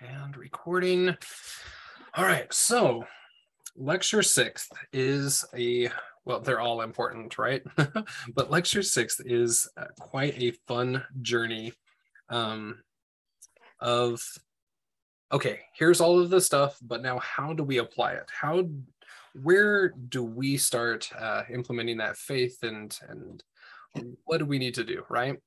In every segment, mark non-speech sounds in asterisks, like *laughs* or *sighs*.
right, and recording. All right, so lecture sixth is a well, they're all important, right? *laughs* but lecture sixth is uh, quite a fun journey um, of okay, here's all of the stuff, but now how do we apply it? How where do we start uh, implementing that faith and and what do we need to do, right?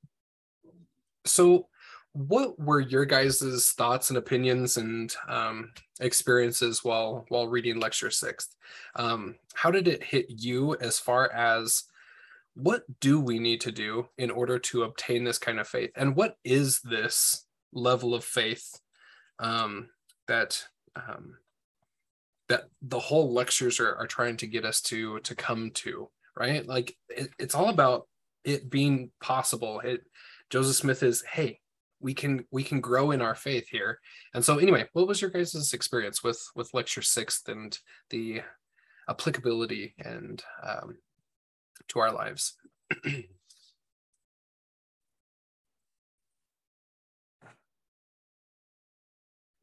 So what were your guys' thoughts and opinions and um, experiences while while reading lecture sixth? Um, how did it hit you as far as what do we need to do in order to obtain this kind of faith? And what is this level of faith um, that um, that the whole lectures are, are trying to get us to to come to right? Like it, it's all about it being possible. It joseph smith is hey we can we can grow in our faith here. And so anyway what was your guys' experience with with lecture sixth and the applicability and um, to our lives?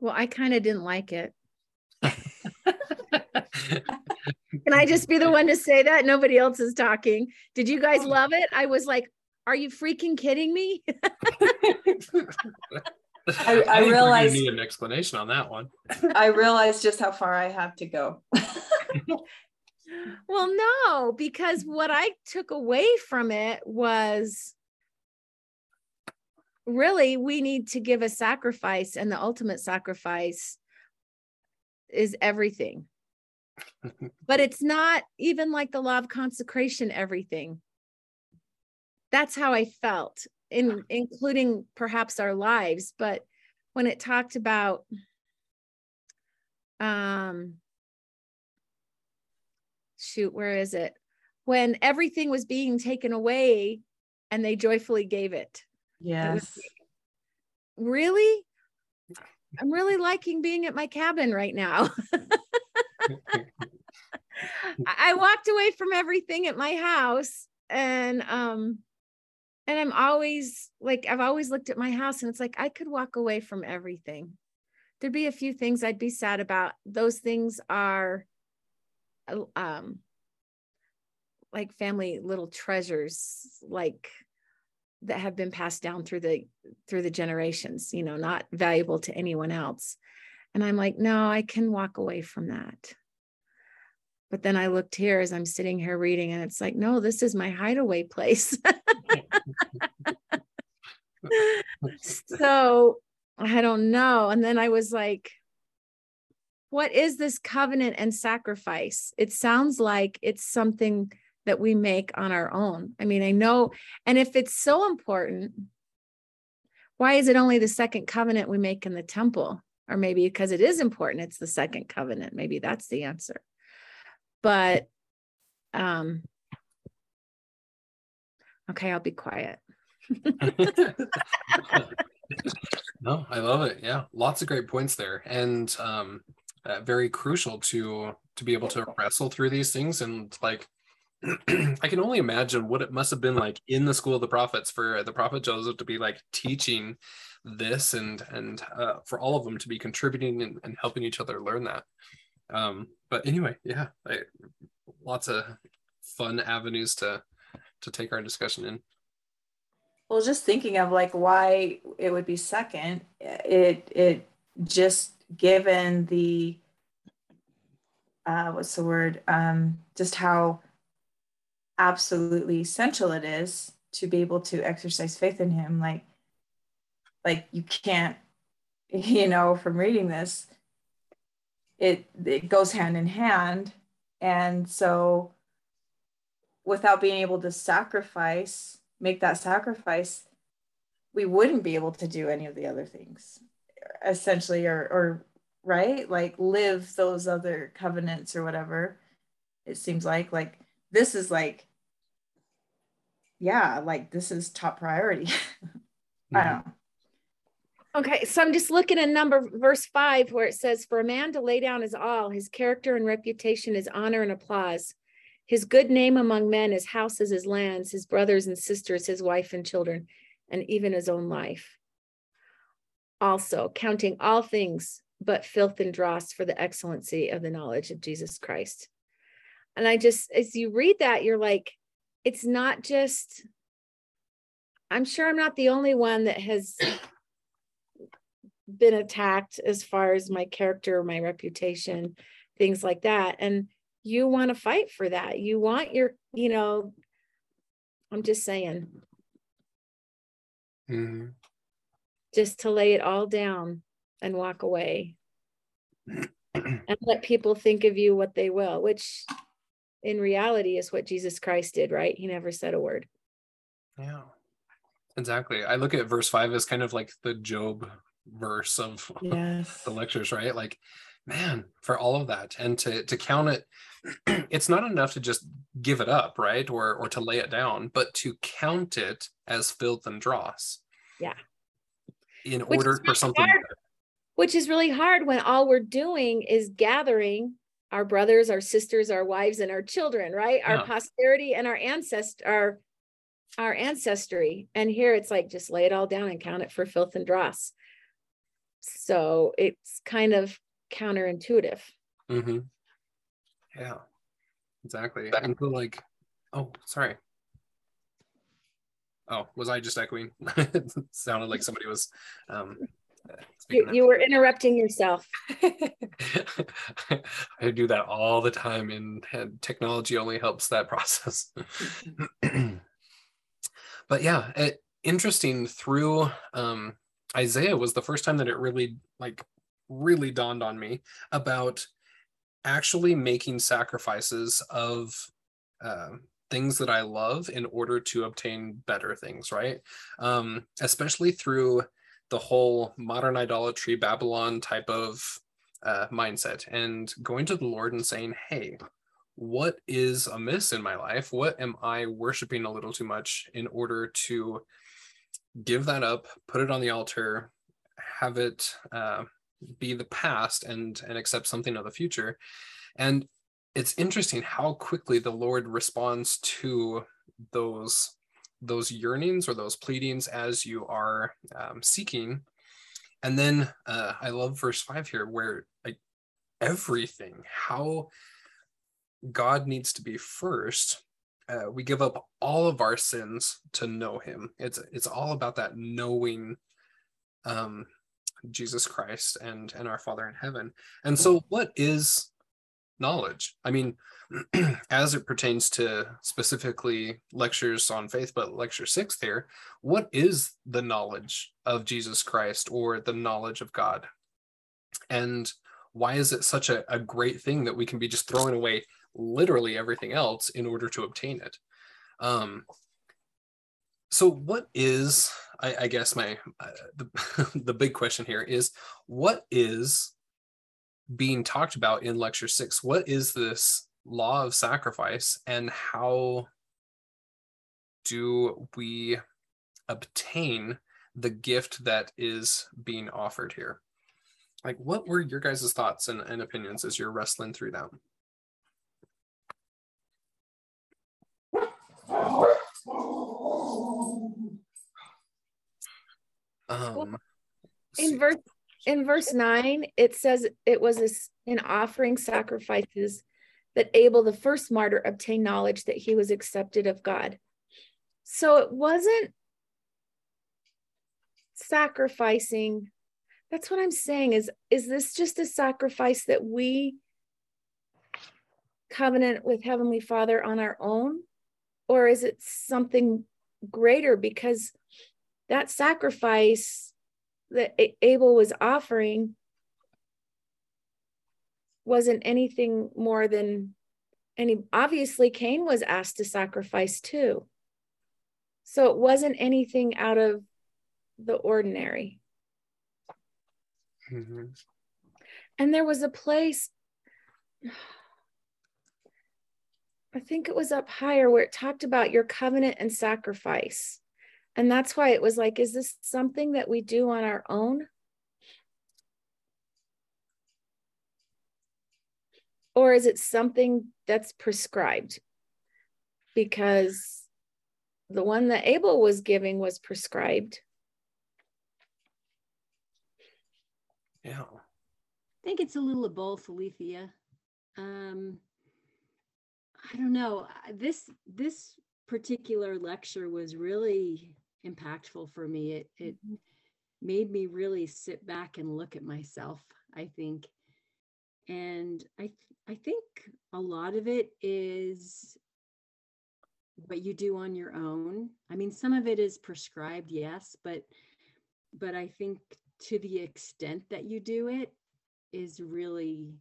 Well i kind of didn't like it. *laughs* Can i just be the one to say that? Nobody else is talking. Did you guys love it? I was like are you freaking kidding me? *laughs* I, realize. I, realized need an explanation on that one. I realized just how far I have to go. *laughs* well, no, because what I took away from it was really we need to give a sacrifice, and the ultimate sacrifice is everything. *laughs* but it's not even like the law of consecration, everything that's how I felt in including perhaps our lives but when it talked about um shoot where is it? When everything was being taken away and they joyfully gave it. Yes. It really? *laughs* I'm really liking being at my cabin right now. *laughs* I walked away from everything at my house and um and i'm always like i've always looked at my house and it's like i could walk away from everything. There'd be a few things i'd be sad about. Those things are uh, um like family little treasures like that have been passed down through the through the generations you know not valuable to anyone else. And i'm like no i can walk away from that. But then i looked here as i'm sitting here reading and it's like no this is my hideaway place *laughs* so I don't know. And then I was like, what is this covenant and sacrifice? It sounds like it's something that we make on our own. I mean, I know, and if it's so important, why is it only the second covenant we make in the temple? Or maybe because it is important, it's the second covenant. Maybe that's the answer. But um okay, I'll be quiet. No, I love it. Yeah, lots of great points there, and um, uh, very crucial to to be able to wrestle through these things. And like, *clears throat* I can only imagine what it must have been like in the school of the prophets for the prophet Joseph to be like teaching this, and and uh, for all of them to be contributing and, and helping each other learn that. Um, but anyway, yeah, I, lots of fun avenues to to take our discussion in well just thinking of like why it would be second it it just given the uh what's the word? Um just how absolutely essential it is to be able to exercise faith in him like like you can't *laughs* you know from reading this it it goes hand in hand. And so without being able to sacrifice make that sacrifice, we wouldn't be able to do any of the other things, essentially, or, or right, like live those other covenants or whatever. It seems like, like this is like, yeah, like this is top priority. *laughs* mm-hmm. I don't know. Okay, so I'm just looking at number verse five where it says, For a man to lay down his all, his character and reputation, his honor and applause, his good name among men, his houses, his lands, his brothers and sisters, his wife and children, and even his own life. also, counting all things but filth and dross for the excellency of the knowledge of Jesus Christ. And I just, as you read that, you're like, it's not just, I'm sure I'm not the only one that has been attacked as far as my character, my reputation, things like that. And you want to fight for that. You want your, you know, I'm just saying. Mm-hmm. Just to lay it all down and walk away *clears throat* and let people think of you what they will, which in reality is what Jesus Christ did, right? He never said a word. Yeah, exactly. I look at verse five as kind of like the Job verse of yes. *laughs* the lectures, right? Like, man, for all of that and to to count it, *clears throat* it's not enough to just give it up, right? Or or to lay it down, but to count it as filth and dross. Yeah. In which order for something hard, which is really hard when all we're doing is gathering our brothers, our sisters, our wives, and our children, right? Yeah. Our posterity and our ancestor, our our ancestry. And here it's like just lay it all down and count it for filth and dross. So it's kind of counterintuitive. Mm-hmm. Yeah, exactly. And so like, oh, sorry. Oh, was I just echoing? it *laughs* sounded like somebody was. Um, you, you were interrupting yourself. *laughs* *laughs* I do that all the time, and, and technology only helps that process. *clears throat* but yeah, it, interesting through um, Isaiah was the first time that it really like really dawned on me about actually making sacrifices of uh, things that I love in order to obtain better things, right? Um, especially through the whole modern idolatry, Babylon type of uh, mindset, and going to the Lord and saying, Hey, what is amiss in my life? What am I worshiping a little too much in order to give that up, put it on the altar, have it uh, be the past and and accept something of the future. And it's interesting how quickly the Lord responds to those those yearnings or those pleadings as you are um, seeking. And then uh, I love verse five here, where like everything, how God needs to be first uh, we give up all of our sins to know him it's it's all about that knowing um jesus christ and and our father in heaven. And so what is knowledge? I mean *clears throat* as it pertains to specifically lectures on faith but lecture six here, what is the knowledge of jesus christ or the knowledge of god? And why is it such a, a great thing that we can be just throwing away literally everything else in order to obtain it. Um, so what is, I, I guess my, uh, the, *laughs* the big question here is what is being talked about in lecture six? What is this law of sacrifice and how do we obtain the gift that is being offered here? Like, what were your guys' thoughts and, and opinions as you're wrestling through that? Um, in verse in verse nine, it says it was in offering sacrifices that Abel, the first martyr, obtained knowledge that he was accepted of God. So it wasn't sacrificing. That's what I'm saying. Is is this just a sacrifice that we covenant with Heavenly Father on our own? Or is it something greater? Because that sacrifice that Abel was offering wasn't anything more than any obviously Cain was asked to sacrifice too. So it wasn't anything out of the ordinary. Mm-hmm. And there was a place, I think it was up higher, where it talked about your covenant and sacrifice. And that's why it was like, is this something that we do on our own? Or is it something that's prescribed? Because the one that Abel was giving was prescribed. Yeah. I think it's a little of both, Alethea. Um, I don't know. This this particular lecture was really impactful for me. It it mm-hmm. made me really sit back and look at myself, I think. And I I think a lot of it is what you do on your own. I mean, some of it is prescribed, yes, but but I think to the extent that you do it is really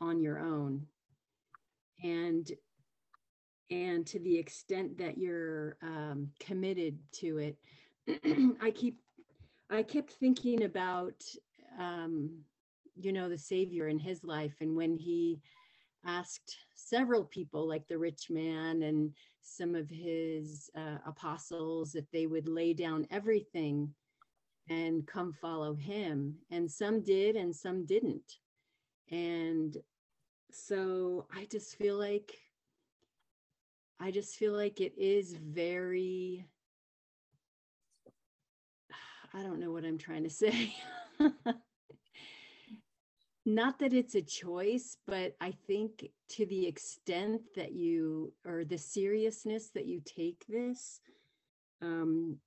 on your own. And and to the extent that you're um, committed to it, *clears throat* I keep I kept thinking about um, you know the Savior in his life and when he asked several people, like the rich man and some of his uh, apostles, if they would lay down everything and come follow him. And some did, and some didn't. And so I just feel like, I just feel like it is very, I don't know what I'm trying to say. *laughs* not that it's a choice, but I think to the extent that you, or the seriousness that you take this um,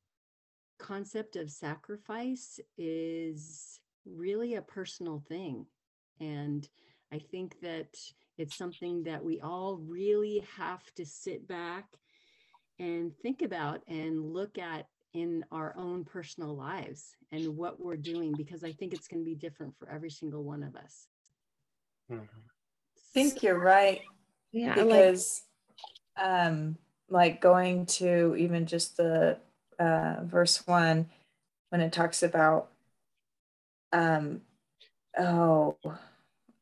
concept of sacrifice is really a personal thing. And I think that it's something that we all really have to sit back and think about and look at in our own personal lives and what we're doing because I think it's going to be different for every single one of us. Mm-hmm. I think you're right. Yeah, because like, um like going to even just the uh verse 1 when it talks about um oh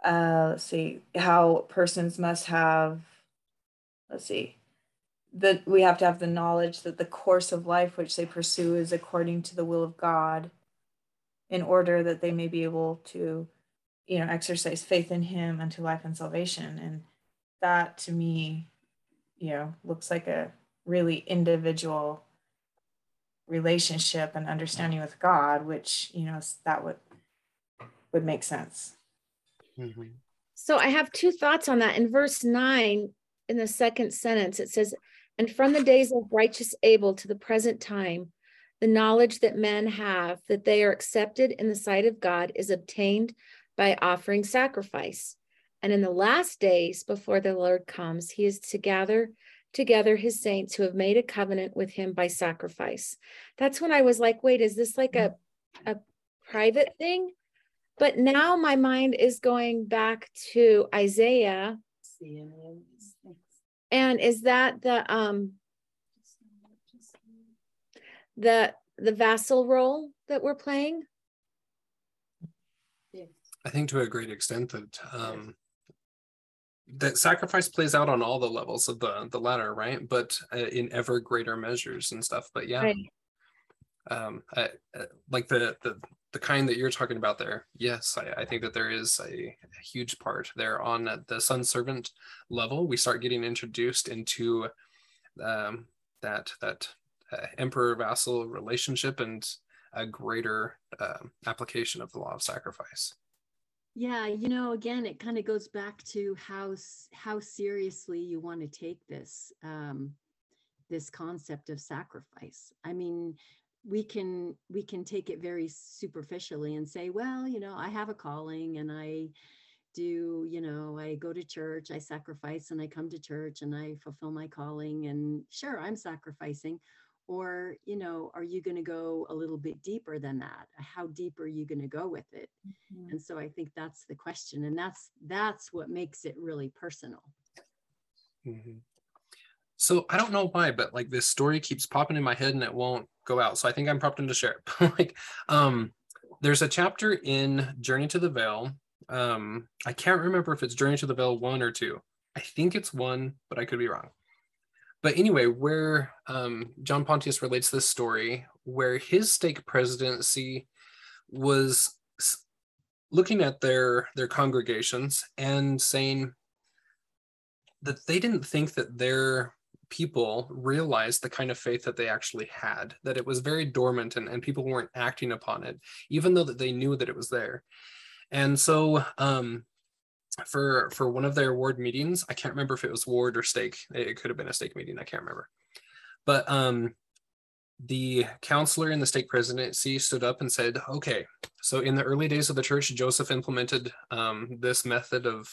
uh let's see how persons must have let's see that we have to have the knowledge that the course of life which they pursue is according to the will of God in order that they may be able to you know exercise faith in him unto life and salvation. And that to me you know looks like a really individual relationship and understanding with God which you know that would would make sense mm-hmm. so I have two thoughts on that in verse 9 in the second sentence it says and from the days of righteous Abel to the present time, the knowledge that men have that they are accepted in the sight of God is obtained by offering sacrifice. And in the last days, before the Lord comes, he is to gather together his saints who have made a covenant with him by sacrifice. That's when I was like, wait, is this like a, a private thing? But now my mind is going back to Isaiah and is that the um the the vassal role that we're playing? I think to a great extent that um that sacrifice plays out on all the levels of the the ladder, right? But uh, in ever greater measures and stuff. But yeah, right. Um, I, uh, like the the the kind that you're talking about there, yes, I, I think that there is a, a, huge part there on the son servant level. We start getting introduced into um, that that uh, emperor vassal relationship and a greater uh, application of the law of sacrifice. Yeah, you know, again, it kind of goes back to how how seriously you want to take this um, this concept of sacrifice. I mean, we can we can take it very superficially and say well you know i have a calling and i do you know i go to church i sacrifice and i come to church and i fulfill my calling and sure i'm sacrificing or you know are you going to go a little bit deeper than that how deep are you going to go with it mm-hmm. and so i think that's the question and that's that's what makes it really personal mm-hmm. so i don't know why but like this story keeps popping in my head and it won't go out. So I think I'm prompted to share it. *laughs* like, um, there's a chapter in Journey to the Veil. Um, I can't remember if it's Journey to the Veil one or two. I think it's one, but I could be wrong. But anyway, where um, John Pontius relates this story, where his stake presidency was looking at their their congregations and saying that they didn't think that their people realized the kind of faith that they actually had, that it was very dormant and, and people weren't acting upon it, even though that they knew that it was there. And so um, for for one of their ward meetings, I can't remember if it was ward or stake. It could have been a stake meeting. I can't remember. But um, the counselor in the stake presidency stood up and said, okay, so in the early days of the church, Joseph implemented um, this method of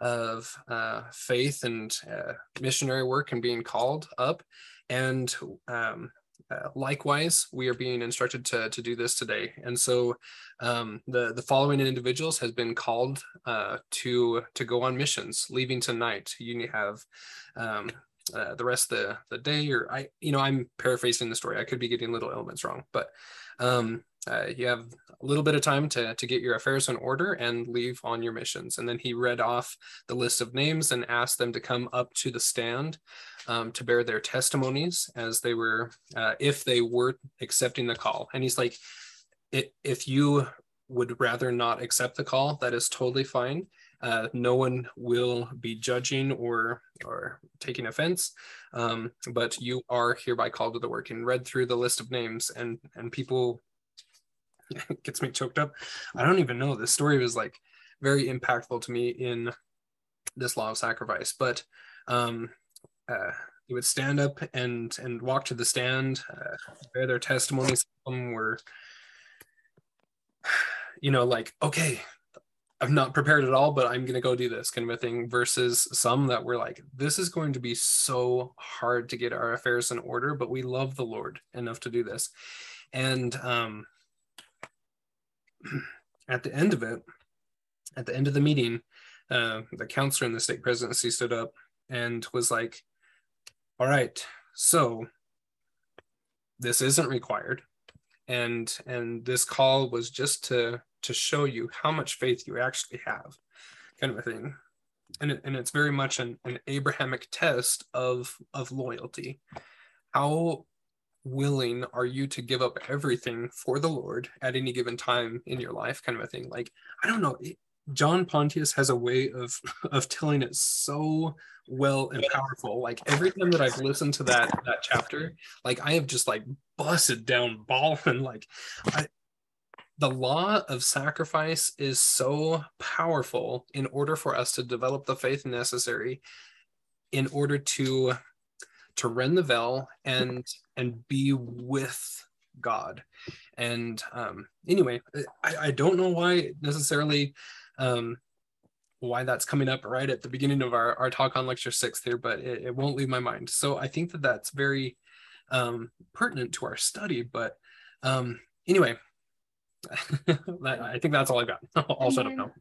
of uh, faith and uh, missionary work and being called up. And um, uh, likewise, we are being instructed to, to do this today. And so um, the, the following individuals has been called uh, to, to go on missions, leaving tonight. You have um, uh, the rest of the, the day, or I, you know, I'm paraphrasing the story. I could be getting little elements wrong, but um, uh, you have a little bit of time to, to get your affairs in order and leave on your missions. And then he read off the list of names and asked them to come up to the stand um, to bear their testimonies as they were, uh, if they were accepting the call. And he's like, if you would rather not accept the call, that is totally fine. Uh, no one will be judging or or taking offense, um, but you are hereby called to the work. And read through the list of names, and and people *laughs* gets me choked up. I don't even know. This story was like very impactful to me in this law of sacrifice. But um, uh, he would stand up and and walk to the stand, uh, bear their testimonies. Some were, *sighs* you know, like okay, I'm not prepared at all, but I'm gonna go do this kind of a thing. Versus some that were like, this is going to be so hard to get our affairs in order, but we love the Lord enough to do this. And um, *clears throat* at the end of it, at the end of the meeting, uh, the counselor in the stake presidency stood up and was like, all right, so this isn't required. And and this call was just to to show you how much faith you actually have, kind of a thing. And, it, and it's very much an, an Abrahamic test of of loyalty. How willing are you to give up everything for the Lord at any given time in your life, kind of a thing? Like, I don't know. John Pontius has a way of *laughs* of telling it so well and powerful. Like every time that I've listened to that that chapter, like I have just like busted down bawling. *laughs* Like I, the law of sacrifice is so powerful in order for us to develop the faith necessary in order to to rend the veil and and be with God. And um, anyway, I, I don't know why necessarily um, why that's coming up right at the beginning of our, our talk on lecture six here, but it, it won't leave my mind. So I think that that's very um, pertinent to our study. But um, anyway, *laughs* I think that's all I've got. *laughs* I'll shut up now.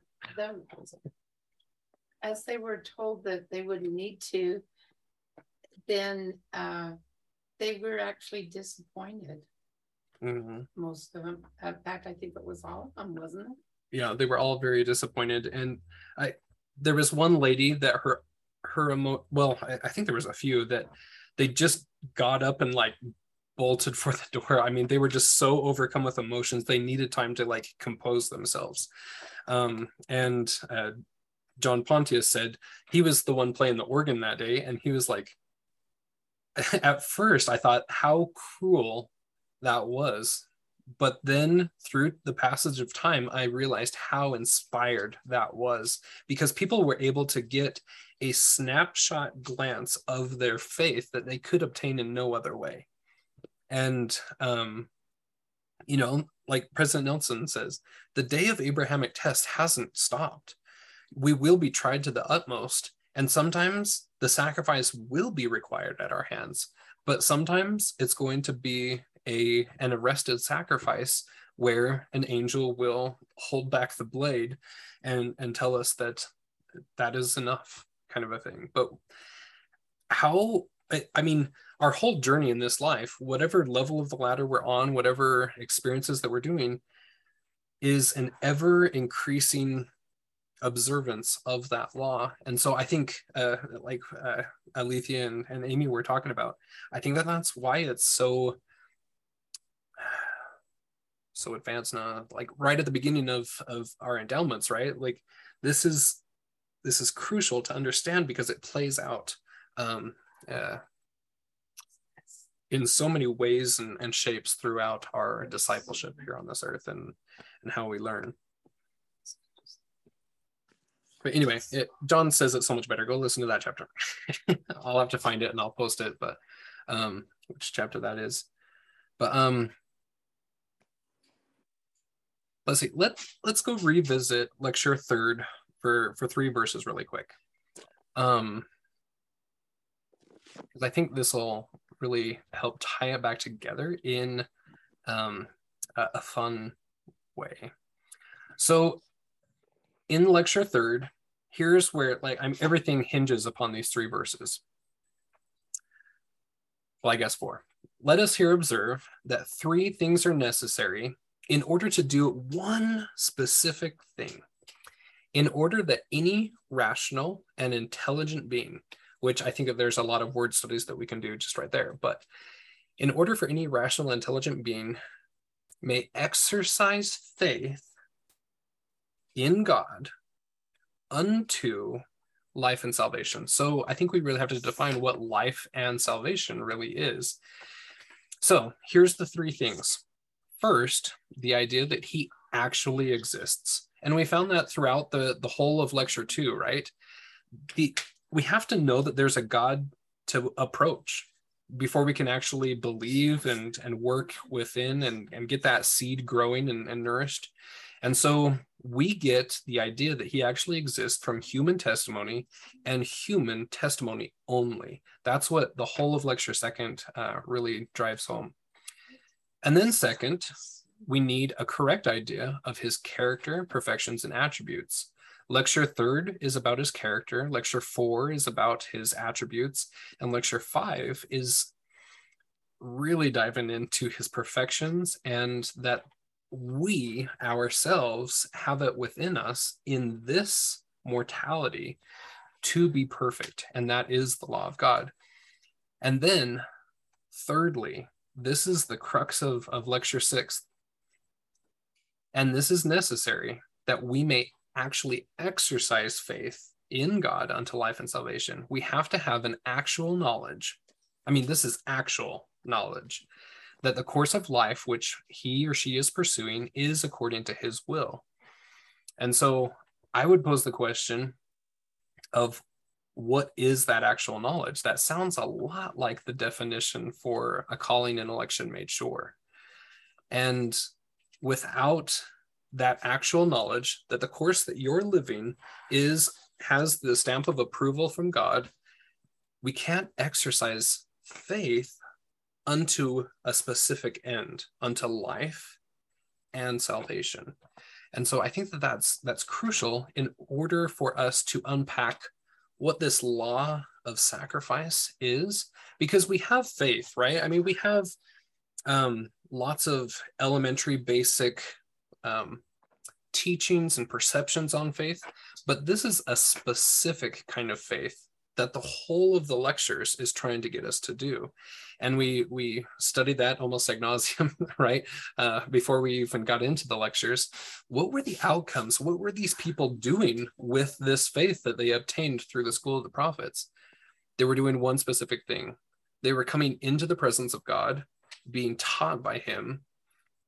As they were told that they would need to then uh, they were actually disappointed. Mm-hmm. Most of them. In fact, I think it was all of them, wasn't it? Yeah, they were all very disappointed, and I there was one lady that her her emo well, I, I think there was a few that they just got up and like bolted for the door. I mean, they were just so overcome with emotions. They needed time to like compose themselves. Um, and uh, John Pontius said he was the one playing the organ that day, and he was like, *laughs* at first I thought how cruel that was. But then through the passage of time, I realized how inspired that was because people were able to get a snapshot glance of their faith that they could obtain in no other way. And, um, you know, like President Nelson says, the day of Abrahamic test hasn't stopped. We will be tried to the utmost. And sometimes the sacrifice will be required at our hands, but sometimes it's going to be a an arrested sacrifice where an angel will hold back the blade and and tell us that that is enough kind of a thing. But how I, mean our whole journey in this life whatever level of the ladder we're on whatever experiences that we're doing is an ever increasing observance of that law. And so I think, uh, like uh, Alethea and, and Amy were talking about, I think that that's why it's so *sighs* so advanced now. Like right at the beginning of of our endowments, right? Like this is this is crucial to understand because it plays out um, uh, in so many ways and, and shapes throughout our discipleship here on this earth and and how we learn but anyway it, john says it so much better. Go listen to that chapter. *laughs* I'll have to find it and i'll post it but um which chapter that is. But um let's see. Let let's go revisit lecture third for for three verses really quick. Um because i think this will really help tie it back together in um a, a fun way. So in lecture third here's where like i'm everything hinges upon these three verses. Well i guess four. Let us here observe that three things are necessary in order to do one specific thing, in order that any rational and intelligent being, which I think that there's a lot of word studies that we can do just right there, but in order for any rational, intelligent being may exercise faith in God unto life and salvation. So I think we really have to define what life and salvation really is. So here's the three things First, the idea that he actually exists. And we found that throughout the, the whole of lecture two, right? The, we have to know that there's a God to approach before we can actually believe and, and work within and, and get that seed growing and, and nourished. And so we get the idea that he actually exists from human testimony and human testimony only. That's what the whole of lecture second uh, really drives home. And then, second, we need a correct idea of his character, perfections, and attributes. Lecture third is about his character, lecture four is about his attributes, and lecture five is really diving into his perfections and that we ourselves have it within us in this mortality to be perfect. And that is the law of God. And then, thirdly, this is the crux of, of lecture six. And this is necessary that we may actually exercise faith in God unto life and salvation. We have to have an actual knowledge. I mean, this is actual knowledge that the course of life which he or she is pursuing is according to his will. And so I would pose the question of what is that actual knowledge? That sounds a lot like the definition for a calling and election made sure. And without that actual knowledge that the course that you're living is has the stamp of approval from God, we can't exercise faith unto a specific end, unto life and salvation. And so I think that that's that's crucial in order for us to unpack what this law of sacrifice is because we have faith, right? I mean, we have um, lots of elementary, basic um, teachings and perceptions on faith, but this is a specific kind of faith that the whole of the lectures is trying to get us to do and we we studied that almost ad nauseum *laughs* right? Uh, before we even got into the lectures. What were the outcomes? What were these people doing with this faith that they obtained through the school of the prophets? They were doing one specific thing. They were coming into the presence of god being taught by him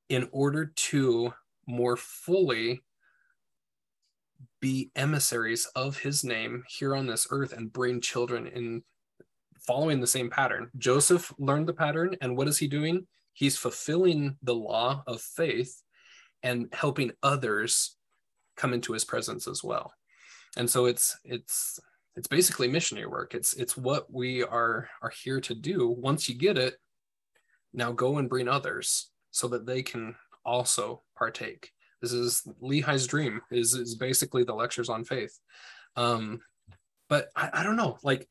in order to more fully be emissaries of his name here on this earth and bring children in following the same pattern. Joseph learned the pattern, and what is he doing? He's fulfilling the law of faith and helping others come into his presence as well. And so it's it's it's basically missionary work. It's it's what we are are here to do. Once you get it, now go and bring others so that they can also partake. This is Lehi's dream. Is is basically the lectures on faith. Um, but I, I don't know, like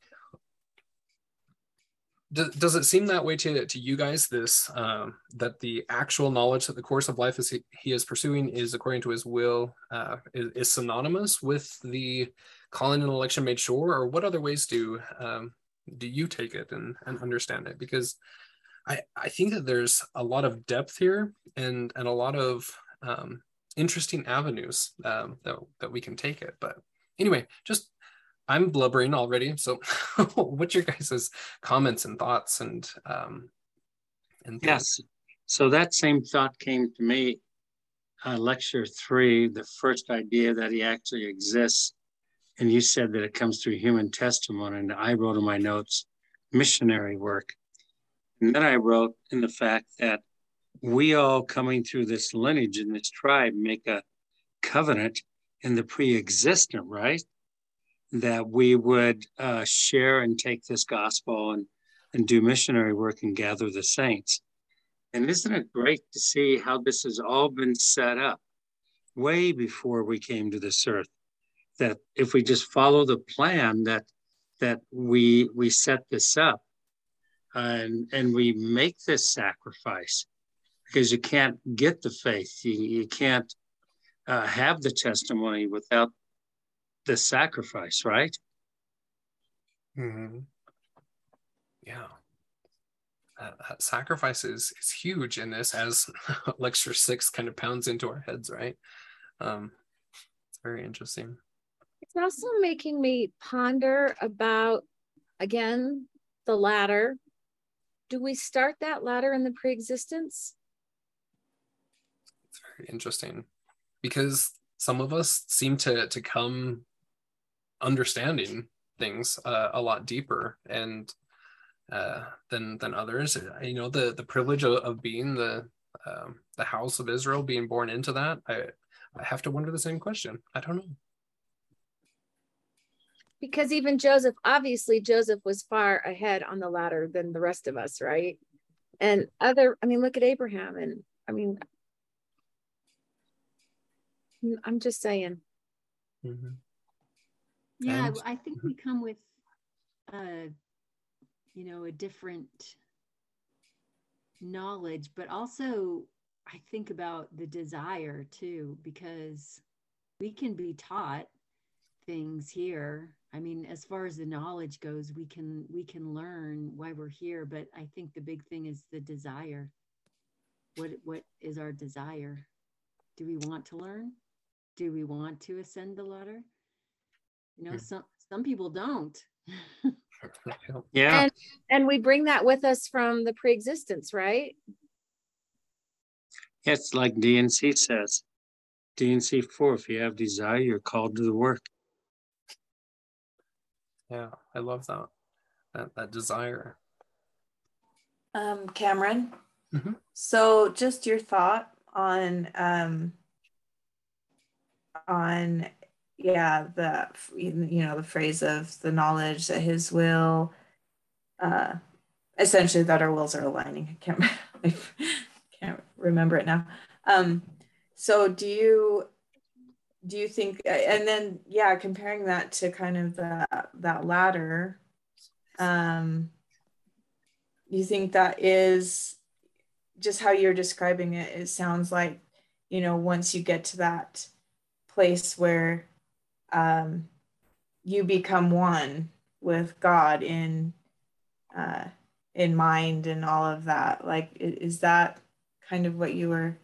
does it seem that way to, to you guys this um, that the actual knowledge that the course of life is he, he is pursuing is according to his will uh, is, is, synonymous with the calling and election made sure? Or what other ways do um, do you take it and, and understand it? Because I, I think that there's a lot of depth here and and a lot of um, interesting avenues um, that, that we can take it. But anyway just I'm blubbering already. So, *laughs* what's your guys' comments and thoughts and um, and yes. So that same thought came to me. Uh, lecture three, the first idea that he actually exists, and you said that it comes through human testimony, and I wrote in my notes missionary work, and then I wrote in the fact that we all coming through this lineage and this tribe make a covenant in the pre-existent, right? That we would uh, share and take this gospel and and do missionary work and gather the saints. And isn't it great to see how this has all been set up way before we came to this earth? That if we just follow the plan that that we we set this up and and we make this sacrifice because you can't get the faith you, you can't uh, have the testimony without the sacrifice right? Mm-hmm. Yeah. Uh, sacrifice is, is huge in this as *laughs* lecture six kind of pounds into our heads right? Um it's very interesting. It's also making me ponder about again the ladder. Do we start that ladder in the pre-existence? It's very interesting because some of us seem to to come understanding things uh, a lot deeper and uh, than than others. You know, the the privilege of, of being the um, the house of Israel, being born into that. I I have to wonder the same question. I don't know. Because even Joseph, obviously, Joseph was far ahead on the ladder than the rest of us, right? And other, I mean, look at Abraham, and I mean, I'm just saying. Mm-hmm. Yeah, and, I think we come with uh, you know a different knowledge but also i think about the desire too because we can be taught things here. I mean as far as the knowledge goes we can we can learn why we're here but i think the big thing is the desire. What what is our desire? Do we want to learn? Do we want to ascend the ladder you know hmm. some some people don't. *laughs* Yeah. And, and we bring that with us from the pre-existence right? It's like D&C says D&C 4 if you have desire you're called to the work. Yeah i love that that, that desire. Um cameron? Mm-hmm. so just your thought on um on yeah the you know the phrase of the knowledge that his will uh essentially that our wills are aligning. I can't *laughs* I can't remember it now. Um so do you do you think and then yeah comparing that to kind of that that ladder um you think that is just how you're describing it it sounds like you know once you get to that place where um, you become one with God in uh, in mind and all of that. Like, is that kind of what you were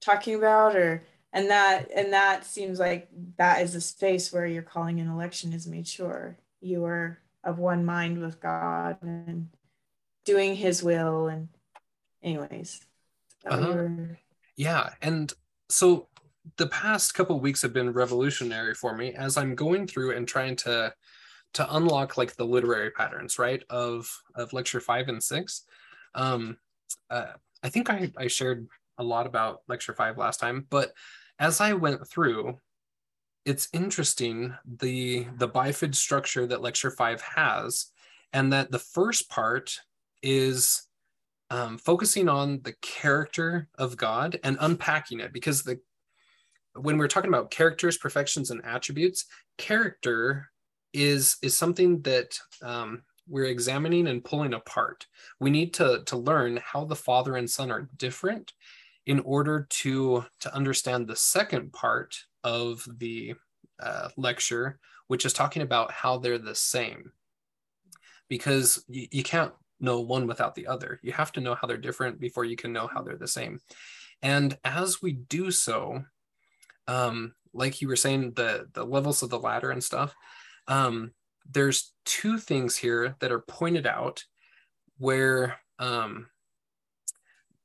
talking about, or and that and that seems like that is a space where your calling and election is made sure you are of one mind with God and doing His will. And anyways, uh-huh. yeah, and so the past couple weeks have been revolutionary for me as I'm going through and trying to to unlock like the literary patterns, right, of of lecture five and six. Um, uh, I think I, I shared a lot about lecture five last time, but as I went through, it's interesting the the bifid structure that lecture five has, and that the first part is um, focusing on the character of God and unpacking it because the when we're talking about characters, perfections, and attributes, character is is something that um, we're examining and pulling apart. We need to to learn how the father and son are different in order to to understand the second part of the uh, lecture, which is talking about how they're the same. Because you, you can't know one without the other. You have to know how they're different before you can know how they're the same. And as we do so, um, like you were saying, the the levels of the ladder and stuff. Um, there's two things here that are pointed out where um,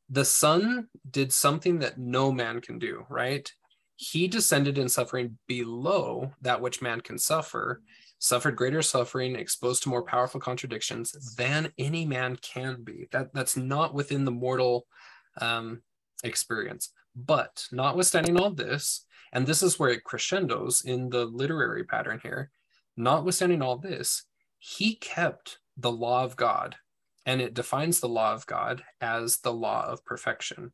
the son did something that no man can do right he descended in suffering below that which man can suffer suffered greater suffering exposed to more powerful contradictions than any man can be that that's not within the mortal um, experience but notwithstanding all this and this is where it crescendos in the literary pattern here notwithstanding all this he kept the law of god and it defines the law of god as the law of perfection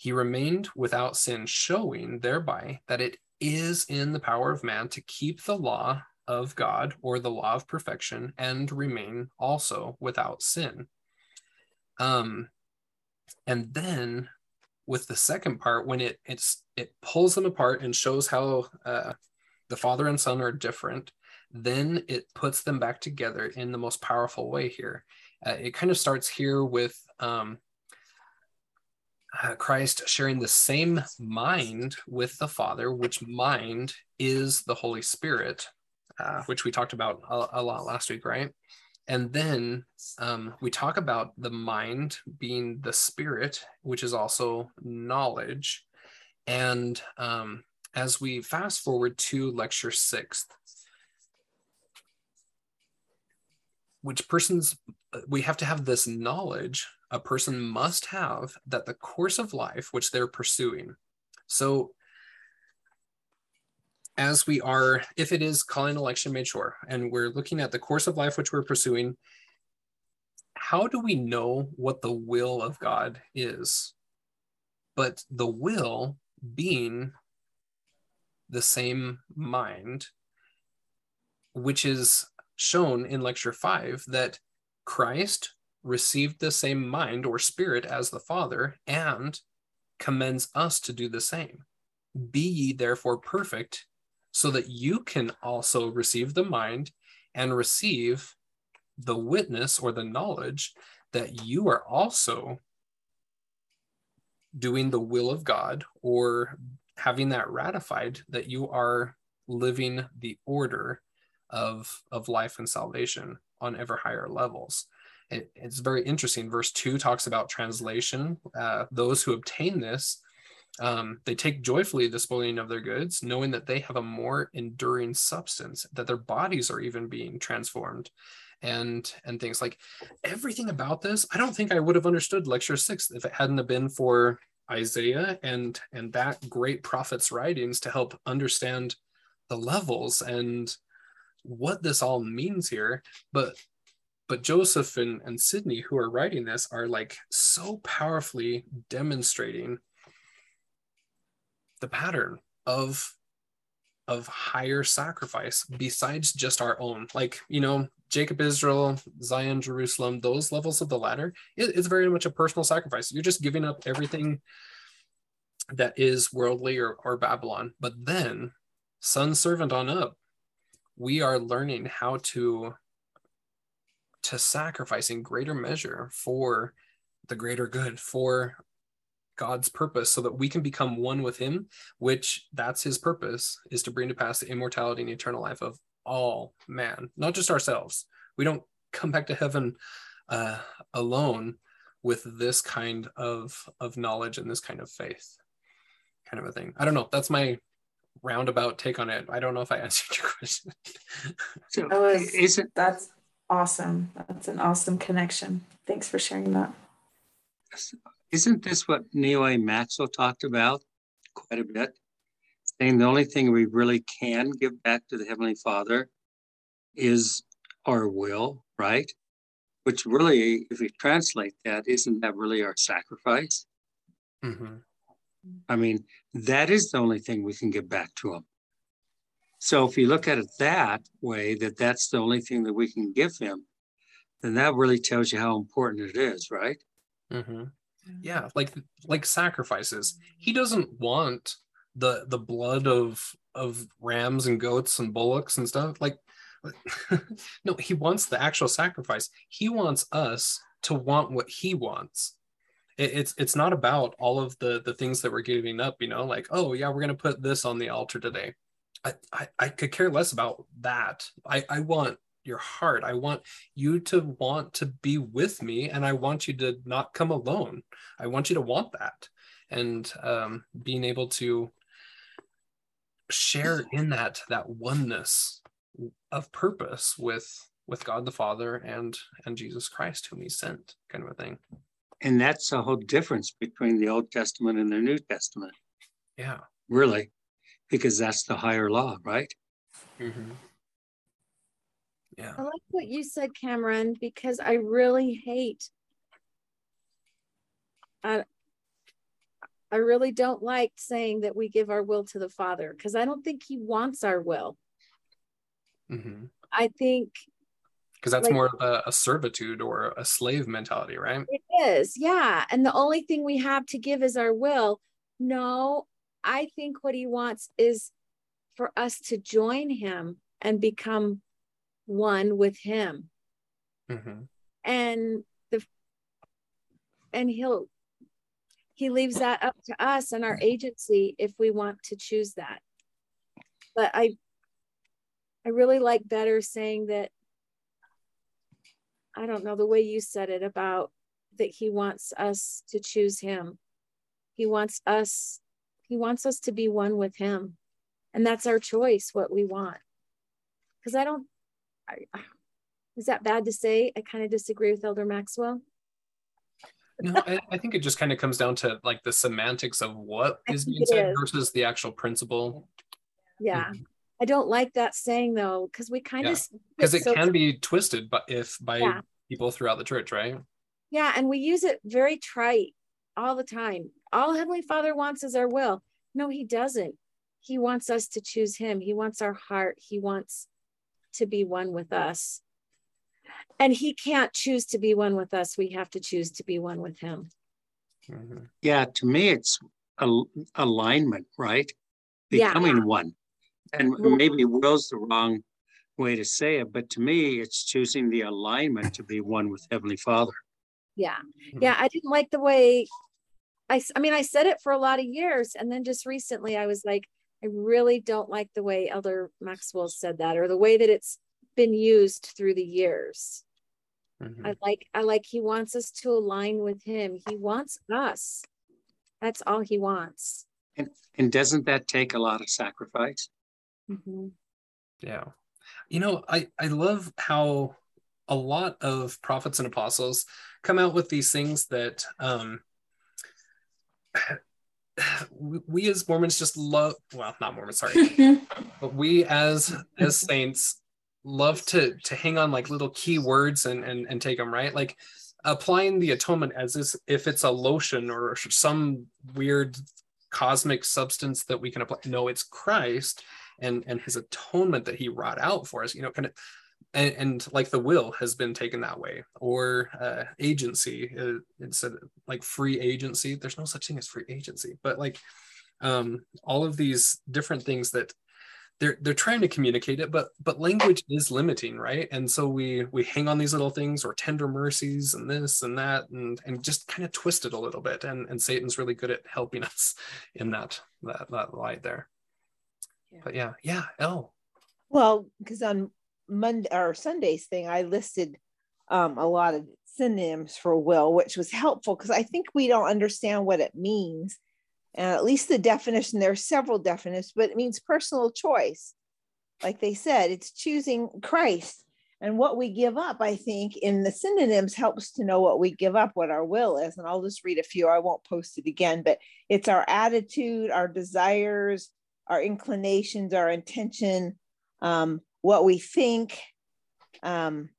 he remained without sin, showing thereby that it is in the power of man to keep the law of God or the law of perfection and remain also without sin. Um, and then with the second part, when it it's it pulls them apart and shows how uh, the father and son are different, then it puts them back together in the most powerful way here. Uh, it kind of starts here with um, uh, Christ sharing the same mind with the Father, which mind is the Holy Spirit, uh, which we talked about a, a, lot last week, right? And then um, we talk about the mind being the spirit, which is also knowledge. And um, as we fast forward to lecture six, which persons we have to have this knowledge a person must have that the course of life which they're pursuing. So as we are, if it is calling election made sure, and we're looking at the course of life which we're pursuing, how do we know what the will of God is? But the will being the same mind, which is shown in lecture five that Christ received the same mind or spirit as the Father and commends us to do the same. Be ye therefore perfect, so that you can also receive the mind and receive the witness or the knowledge that you are also doing the will of God or having that ratified that you are living the order of of life and salvation on ever higher levels it, it's very interesting. Verse 2 talks about translation. Uh, those who obtain this, um, they take joyfully the spoiling of their goods, knowing that they have a more enduring substance, that their bodies are even being transformed and and things. Like everything about this i don't think i would have understood lecture six if it hadn't been for isaiah and and that great prophet's writings to help understand the levels and what this all means here. But but Joseph and, and Sidney, who are writing this, are like so powerfully demonstrating the pattern of of higher sacrifice besides just our own. Like you know jacob israel zion jerusalem those levels of the ladder it, it's very much a personal sacrifice. You're just giving up everything that is worldly or, or babylon. But then son servant on up we are learning how to to sacrifice in greater measure for the greater good, for God's purpose, so that we can become one with Him, which that's His purpose, is to bring to pass the immortality and eternal life of all man, not just ourselves. We don't come back to heaven uh, alone with this kind of of knowledge and this kind of faith, kind of a thing. I don't know. That's my roundabout take on it. I don't know if I *laughs* answered your question. so that was, is it that's awesome. That's an awesome connection. Thanks for sharing that. Isn't this what Neal A. Maxwell talked about quite a bit? Saying the only thing we really can give back to the Heavenly Father is our will, right? Which really, if we translate that, isn't that really our sacrifice? Mm-hmm. I mean, that is the only thing we can give back to Him. So if you look at it that way, that that's the only thing that we can give him, then that really tells you how important it is, right? Mm-hmm. Yeah, like like sacrifices. He doesn't want the the blood of of rams and goats and bullocks and stuff. Like, *laughs* no, he wants the actual sacrifice. He wants us to want what he wants. It, it's it's not about all of the the things that we're giving up. You know, like oh yeah, we're gonna put this on the altar today I, I, I could care less about that. I, I want your heart. I want you to want to be with me, and I want you to not come alone. I want you to want that, and um, being able to share in that that oneness of purpose with with God the Father and and Jesus Christ, whom He sent, kind of a thing. And that's a whole difference between the Old Testament and the New Testament. Yeah, really, because that's the higher law, right? Mm-hmm. Yeah. I like what you said, Cameron, because I really hate. I, I really don't like saying that we give our will to the Father because I don't think He wants our will. Mm-hmm. I think because that's like, more of a, a, servitude or a slave mentality, right? It is, yeah. And the only thing we have to give is our will. No, I think what he wants is for us to join him and become one with him. Mm-hmm. And the and he'll he leaves that up to us and our agency if we want to choose that. But I I really like better saying that I don't know the way you said it about that he wants us to choose him. He wants us he wants us to be one with him. And that's our choice what we want. Cuz I don't I, is that bad to say? I kind of disagree with Elder Maxwell. no, I, I, think it just kind of comes down to like the semantics of what is being said is. versus the actual principle. Yeah. Mm-hmm. I don't like that saying though, because we kind yeah. of because it so can be twisted, but if by yeah. people throughout the church, right? Yeah, and we use it very trite all the time. All Heavenly Father wants is our will. No, He doesn't. He wants us to choose Him. He wants our heart. He wants to be one with us. And He can't choose to be one with us. We have to choose to be one with Him. Mm-hmm. Yeah, to me, it's a, alignment, right? Becoming yeah. one and maybe will's the wrong way to say it, but to me, it's choosing the alignment to be one with Heavenly Father. Yeah. Hmm. Yeah. I didn't like the way I, I mean, I said it for a lot of years. And then just recently I was like, I really don't like the way Elder Maxwell said that or the way that it's been used through the years. Mm-hmm. I like, I like, he wants us to align with him. He wants us. That's all he wants. And, and doesn't that take a lot of sacrifice? Mm-hmm. Yeah. You know, I, I love how a lot of prophets and apostles come out with these things that um, we, we as Mormons just love, well, not Mormons, sorry, *laughs* but we as as saints love to to hang on like little key words and and, and take them right? Like applying the atonement as if it's a lotion or some weird cosmic substance that we can apply no it's christ and and his atonement that he wrought out for us you know kind of and, and like the will has been taken that way or uh, agency uh, instead of like free agency there's no such thing as free agency but like um all of these different things that they're they're trying to communicate it but but language is limiting right and so we we hang on these little things or tender mercies and this and that and and just kind of twist it a little bit and and satan's really good at helping *laughs* us in that that, that light there yeah. But yeah, yeah, oh. Well, because on Monday or Sunday's thing, I listed um, a lot of synonyms for will, which was helpful because I think we don't understand what it means. And at least the definition, there are several definitions, but it means personal choice. Like they said, it's choosing Christ. And what we give up, I think, in the synonyms helps to know what we give up, what our will is. And I'll just read a few. I won't post it again, but it's our attitude, our desires, our inclinations, our intention, um, what we think. Um,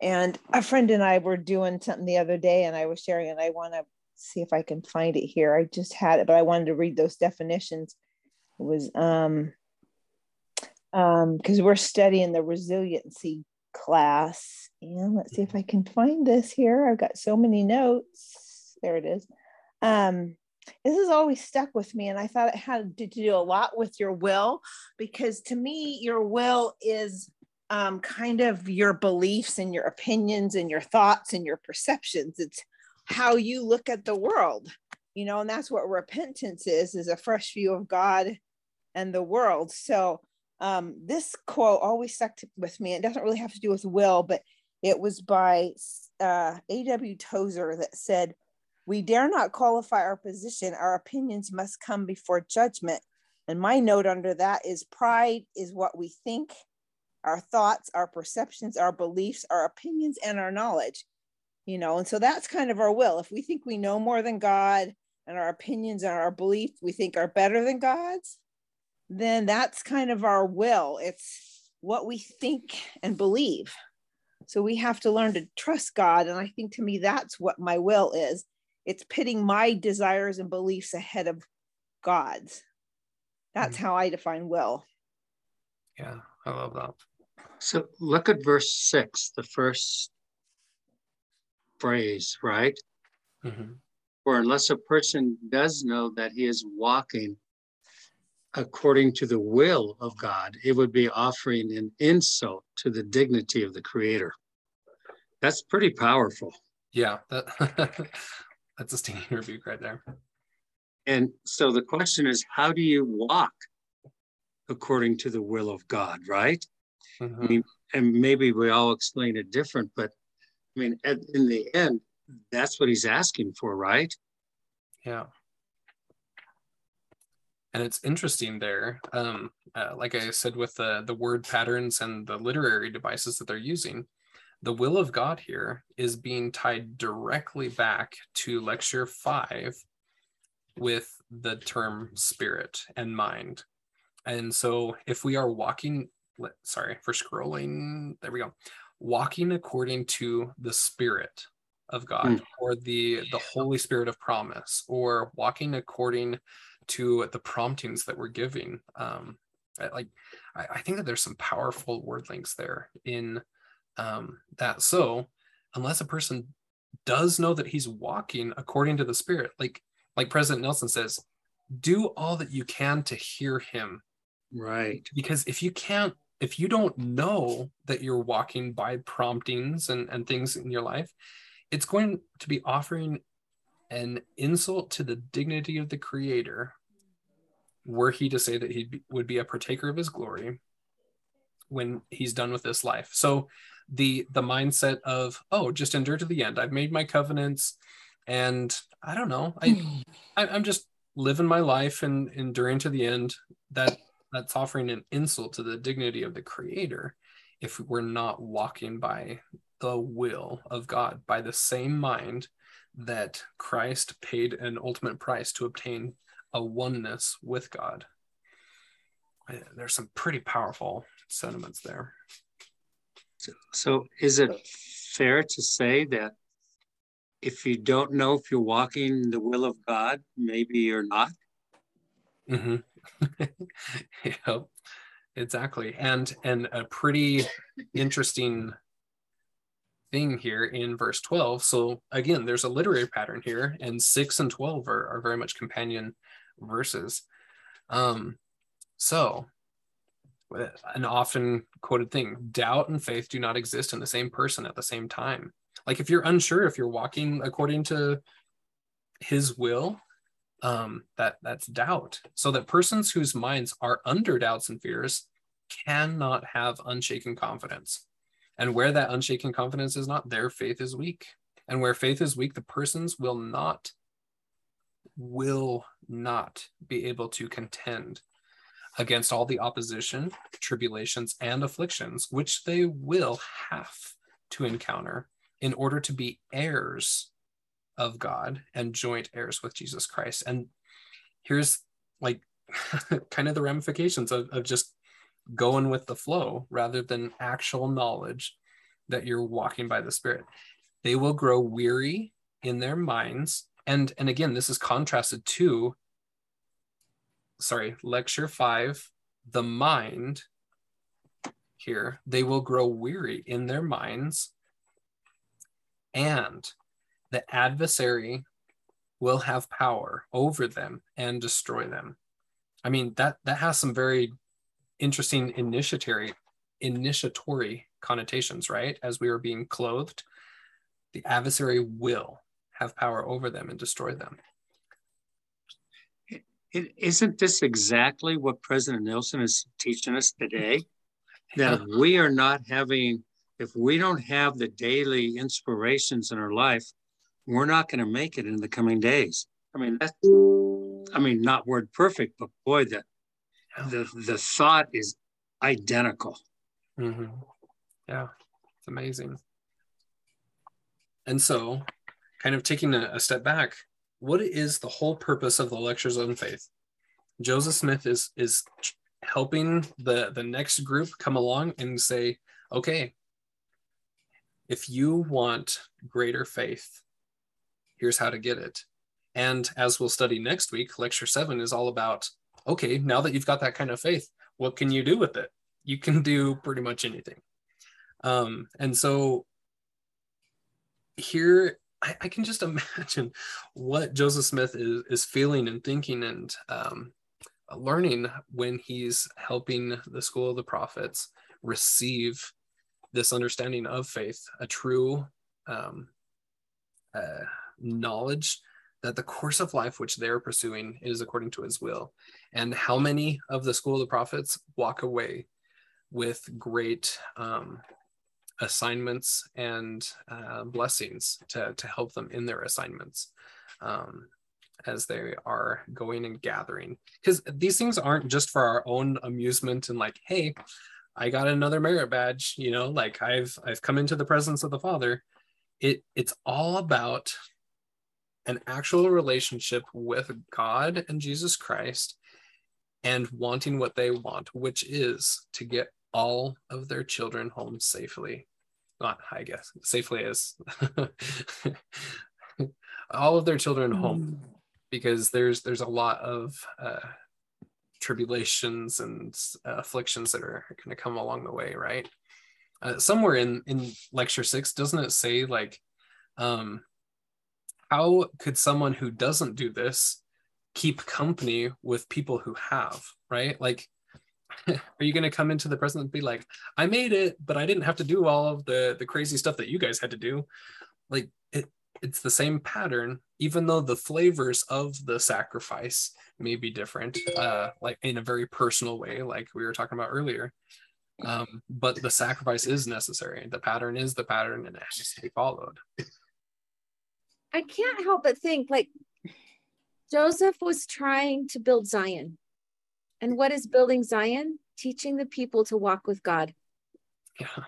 and a friend and I were doing something the other day, and I was sharing, and I want to see if I can find it here. I just had it, but I wanted to read those definitions. It was um, um, because we're studying the resiliency class, and let's see if I can find this here. I've got so many notes. There it is. Um, this has always stuck with me and i thought it had to do a lot with your will because to me your will is um, kind of your beliefs and your opinions and your thoughts and your perceptions it's how you look at the world you know and that's what repentance is is a fresh view of god and the world so um, this quote always stuck with me. It doesn't really have to do with will, but it was by uh, A.W. Tozer that said, We dare not qualify our position. Our opinions must come before judgment. And my note under that is pride is what we think, our thoughts, our perceptions, our beliefs, our opinions, and our knowledge. You know, and so that's kind of our will. If we think we know more than God and our opinions and our beliefs we think are better than God's, then that's kind of our will. It's what we think and believe. So we have to learn to trust God. And I think to me, that's what my will is it's pitting my desires and beliefs ahead of God's. That's mm. how I define will. Yeah, I love that. So look at verse six, the first phrase, right? Mm-hmm. For unless a person does know that he is walking according to the will of God, it would be offering an insult to the dignity of the creator. That's pretty powerful. Yeah, that, *laughs* that's a stinging rebuke right there. And so the question is, how do you walk according to the will of God, right? Mm-hmm. I mean, and maybe we all explain it different, but I mean, at, in the end, that's what he's asking for, right? Yeah and it's interesting there um, uh, like i said with the the word patterns and the literary devices that they're using the will of god here is being tied directly back to lecture five with the term spirit and mind and so if we are walking sorry for scrolling there we go walking according to the spirit of god mm. or the the holy spirit of promise or walking according to the promptings that we're giving. Um, like I, I, think that there's some powerful word links there in um, that. So unless a person does know that he's walking according to the Spirit, like like President Nelson says, do all that you can to hear him. Right. Because if you can't, if you don't know that you're walking by promptings and, and things in your life, it's going to be offering an insult to the dignity of the creator were he to say that he would be a partaker of his glory when he's done with this life so the the mindset of oh just endure to the end i've made my covenants and i don't know i, I i'm just living my life and enduring to the end that that's offering an insult to the dignity of the creator if we're not walking by the will of god by the same mind that christ paid an ultimate price to obtain a oneness with God. Eh, there's some pretty powerful sentiments there. So, is it fair to say that if you don't know if you're walking the will of God, maybe you're not? Mm-hmm. *laughs* exactly. And and a pretty interesting thing here in verse 12. So again, there's a literary pattern here, and six and 12 are, are very much companion verses. Um, so, an often quoted thing doubt and faith do not exist in the same person at the same time. Like, if you're unsure if you're walking according to his will, um, that that's doubt. So that persons whose minds are under doubts and fears cannot have unshaken confidence. And where that unshaken confidence is not, their faith is weak. And where faith is weak, the persons will not will not be able to contend against all the opposition, tribulations, and afflictions which they will have to encounter in order to be heirs of God and joint heirs with Jesus Christ. And here's like *laughs* kind of the ramifications of, of just going with the flow rather than actual knowledge that you're walking by the Spirit. They will grow weary in their minds and and again this is contrasted to sorry lecture five the mind. Here they will grow weary in their minds and the adversary will have power over them and destroy them. I mean that that has some very interesting initiatory initiatory connotations right? As we are being clothed the adversary will have power over them and destroy them. It, isn't this exactly what President Nelson is teaching us today? That if we are not having, if we don't have the daily inspirations in our life, we're not going to make it in the coming days. I mean, that's, I mean, not word perfect, but boy, the, the, the thought is identical. Mm-hmm. Yeah, it's amazing. And so, kind of taking a, a step back, what is the whole purpose of the lectures on faith? Joseph Smith is is helping the the next group come along and say, okay, if you want greater faith, here's how to get it. And as we'll study next week, lecture seven is all about okay, now that you've got that kind of faith, what can you do with it? You can do pretty much anything. Um, and so here I, I, can just *laughs* imagine what Joseph Smith is, is feeling and thinking and um, learning when he's helping the School of the Prophets receive this understanding of faith, a true um, uh, knowledge that the course of life which they're pursuing is according to his will. And how many of the School of the Prophets walk away with great um, assignments and uh, blessings to, to help them in their assignments um, as they are going and gathering. Because these things aren't just for our own amusement and like, hey, I got another merit badge, you know, like I've I've come into the presence of the Father. It it's all about an actual relationship with God and Jesus Christ and wanting what they want, which is to get all of their children home safely. Not, I guess, safely is *laughs* all of their children home, hmm. because there's there's a lot of uh, tribulations and uh, afflictions that are going to come along the way, right? Uh, somewhere in in lecture six, doesn't it say like, um, how could someone who doesn't do this keep company with people who have, right? Like are you going to come into the present and be like i made it but i didn't have to do all of the the crazy stuff that you guys had to do? Like it it's the same pattern even though the flavors of the sacrifice may be different uh like in a very personal way like we were talking about earlier. Um but the sacrifice is necessary. The pattern is the pattern and it has to be followed. I can't help but think like joseph was trying to build zion and what is building Zion? Teaching the people to walk with God. Yeah.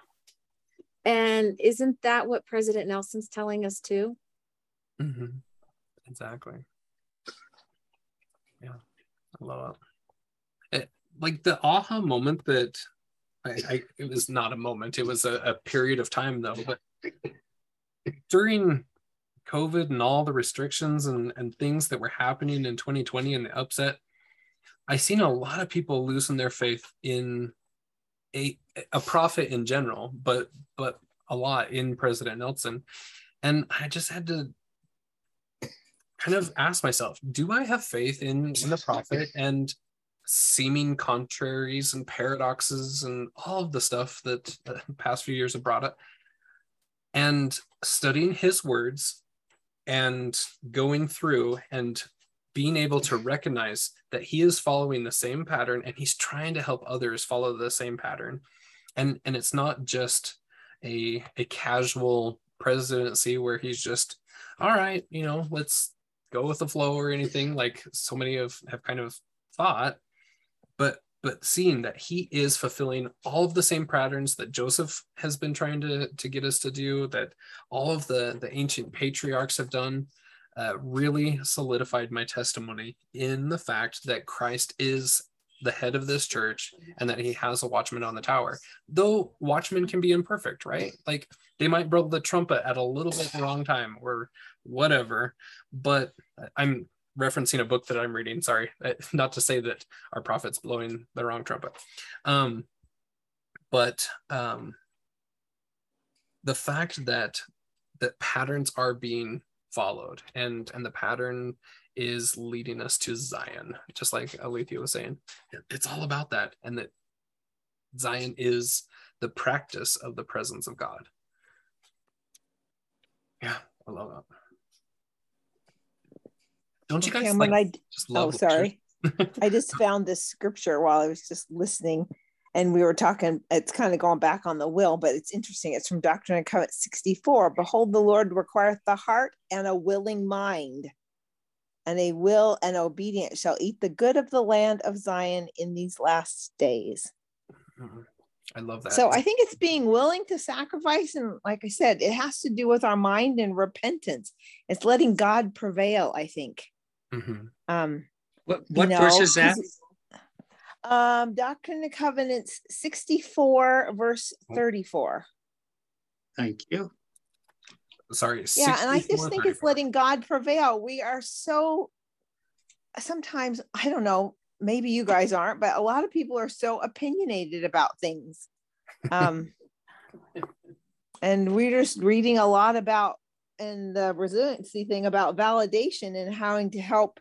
And isn't that what President Nelson's telling us too? Mm-hmm. Exactly. Yeah, I love it. it. Like the aha moment that I, I, it was not a moment, it was a, a period of time though. But during COVID and all the restrictions and, and things that were happening in 2020 and the upset, I've seen a lot of people losing their faith in a a prophet in general, but but a lot in President Nelson, and I just had to kind of ask myself, do I have faith in, in the prophet and seeming contraries and paradoxes and all of the stuff that the past few years have brought up, and studying his words and going through and being able to recognize that he is following the same pattern and he's trying to help others follow the same pattern. And and it's not just a a casual presidency where he's just all right you know let's go with the flow or anything like so many of have kind of thought. But but seeing that he is fulfilling all of the same patterns that joseph has been trying to to get us to do that all of the the ancient patriarchs have done uh, really solidified my testimony in the fact that Christ is the head of this church and that he has a watchman on the tower. Though watchmen can be imperfect, right? Like they might blow the trumpet at a little bit wrong time or whatever. But I'm referencing a book that I'm reading. Sorry, *laughs* not to say that our prophet's blowing the wrong trumpet. Um, but um, the fact that that patterns are being followed. And and the pattern is leading us to zion just like alethea was saying. It's all about that and that zion is the practice of the presence of god. Yeah i love that. Don't you guys like, I, just love oh sorry. *laughs* I just found this scripture while I was just listening and we were talking, it's kind of going back on the will, but it's interesting. It's from Doctrine and Covenant 64. Behold, the Lord requireth the heart and a willing mind, and a will and obedient shall eat the good of the land of Zion in these last days. Mhm. I love that. So I think it's being willing to sacrifice. And like I said, it has to do with our mind and repentance. It's letting God prevail, I think. Mhm. Um, What, you what know, verse is that? Um, Doctrine and Covenants 64, verse Oh. 34. Thank you. Sorry. Yeah, and I just 64, think it's letting God prevail. We are so sometimes, I don't know, maybe you guys aren't, but a lot of people are so opinionated about things. *laughs* Um, and we're just reading a lot about and the resiliency thing about validation and having to help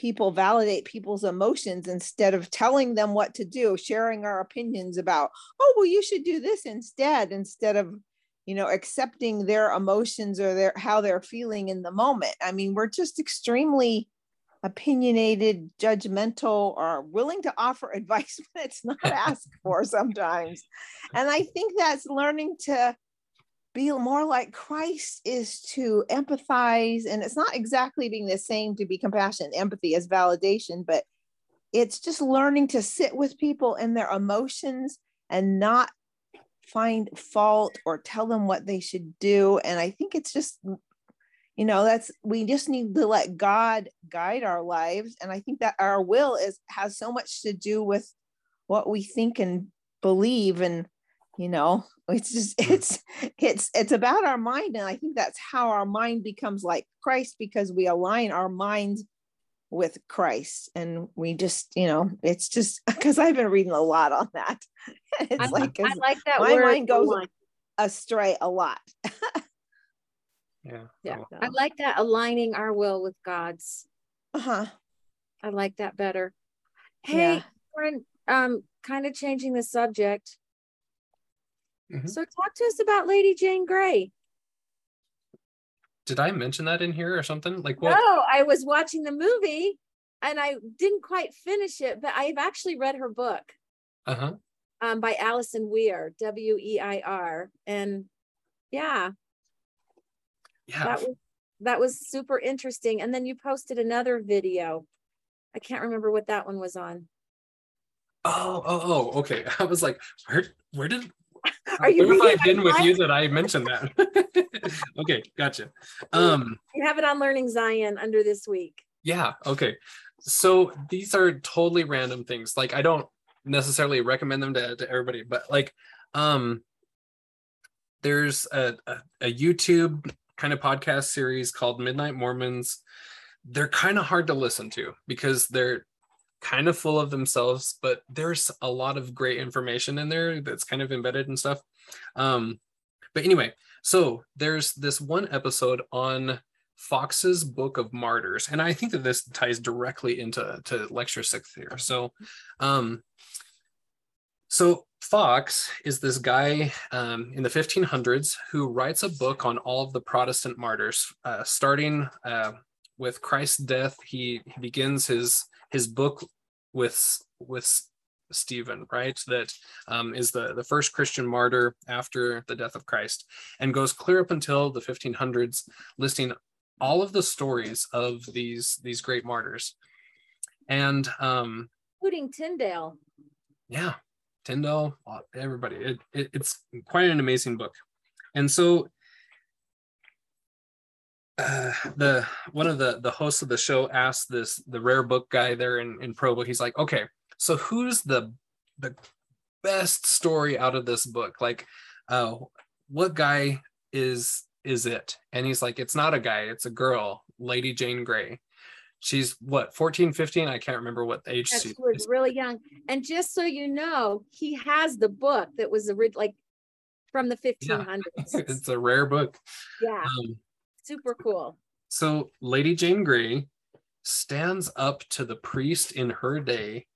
people validate people's emotions instead of telling them what to do, sharing our opinions about, oh, well, you should do this instead, instead of, you know, accepting their emotions or their how they're feeling in the moment. I mean, we're just extremely opinionated, judgmental, or willing to offer *laughs* advice when it's not asked for sometimes. And I think that's learning to be more like Christ is to empathize. And it's not exactly being the same to be compassionate, empathy as validation, but it's just learning to sit with people and their emotions and not find fault or tell them what they should do. And I think it's just, mm, you know, that's we just need to let God guide our lives. And I think that our will is has so much to do with what we think and believe and you know *laughs* it's just it's it's it's about our mind and i think that's how our mind becomes like christ because we align our minds with christ and we just you know it's just *laughs* because i've been reading a lot on that *laughs* it's I, like I 'cause like that my word. mind goes align. astray a lot Yeah. Yeah, cool. I like that aligning our will with God's. uh-huh I like that better. Yeah. Hey, Lauren, um, kind of changing the subject. Mhm. So talk to us about Lady Jane Grey. Did I mention that in here or something? Like what? No, I was watching the movie and I didn't quite finish it, but I've actually read her book Uh huh. um, by Alison Weir, W E I R. And yeah, Yeah. that was that was super interesting. And then you posted another video. I can't remember what that one was on. Oh, oh, oh, okay. *laughs* I was like, where, where did, Are you where have I been with you that I mentioned that? *laughs* okay, gotcha. Um, You have it on Learning Zion under this week. yeah, okay. So these are totally random things. Like I don't necessarily recommend them to, to everybody, but like, um, there's a, a, a YouTube kind of podcast series called Midnight Mormons. They're kind of hard to listen to because they're kind of full of themselves, but there's a lot of great information in there that's kind of embedded and stuff. Um, but anyway, so there's this one episode on Foxe's Book of Martyrs, and I think that this ties directly into to lecture six here. So, um, so Fox is this guy um, in the 1500s who writes a book on all of the Protestant martyrs, uh, starting uh, with Christ's death. He, he begins his his book with with Stephen, right? That um, is the the first Christian martyr after the death of Christ, and goes clear up until the 1500s, listing all of the stories of these these great martyrs. And um, including Tyndale. yeah, Tyndale, uh, everybody. It, it, it's quite an amazing book. And so uh, *sighs* the one of the the hosts of the show asked this the rare book guy there in, in Provo, he's like, okay, so who's the the best story out of this book? Like, uh, what guy is is it? And he's like, it's not a guy, it's a girl, Lady Jane Grey. She's what 14, 15? I can't remember what age Yes, she She was is. really young. And just so you know, he has the book that was like from the 1500s. *laughs* it's a rare book. yeah, Um, super cool. so Lady Jane Grey stands up to the priest in her day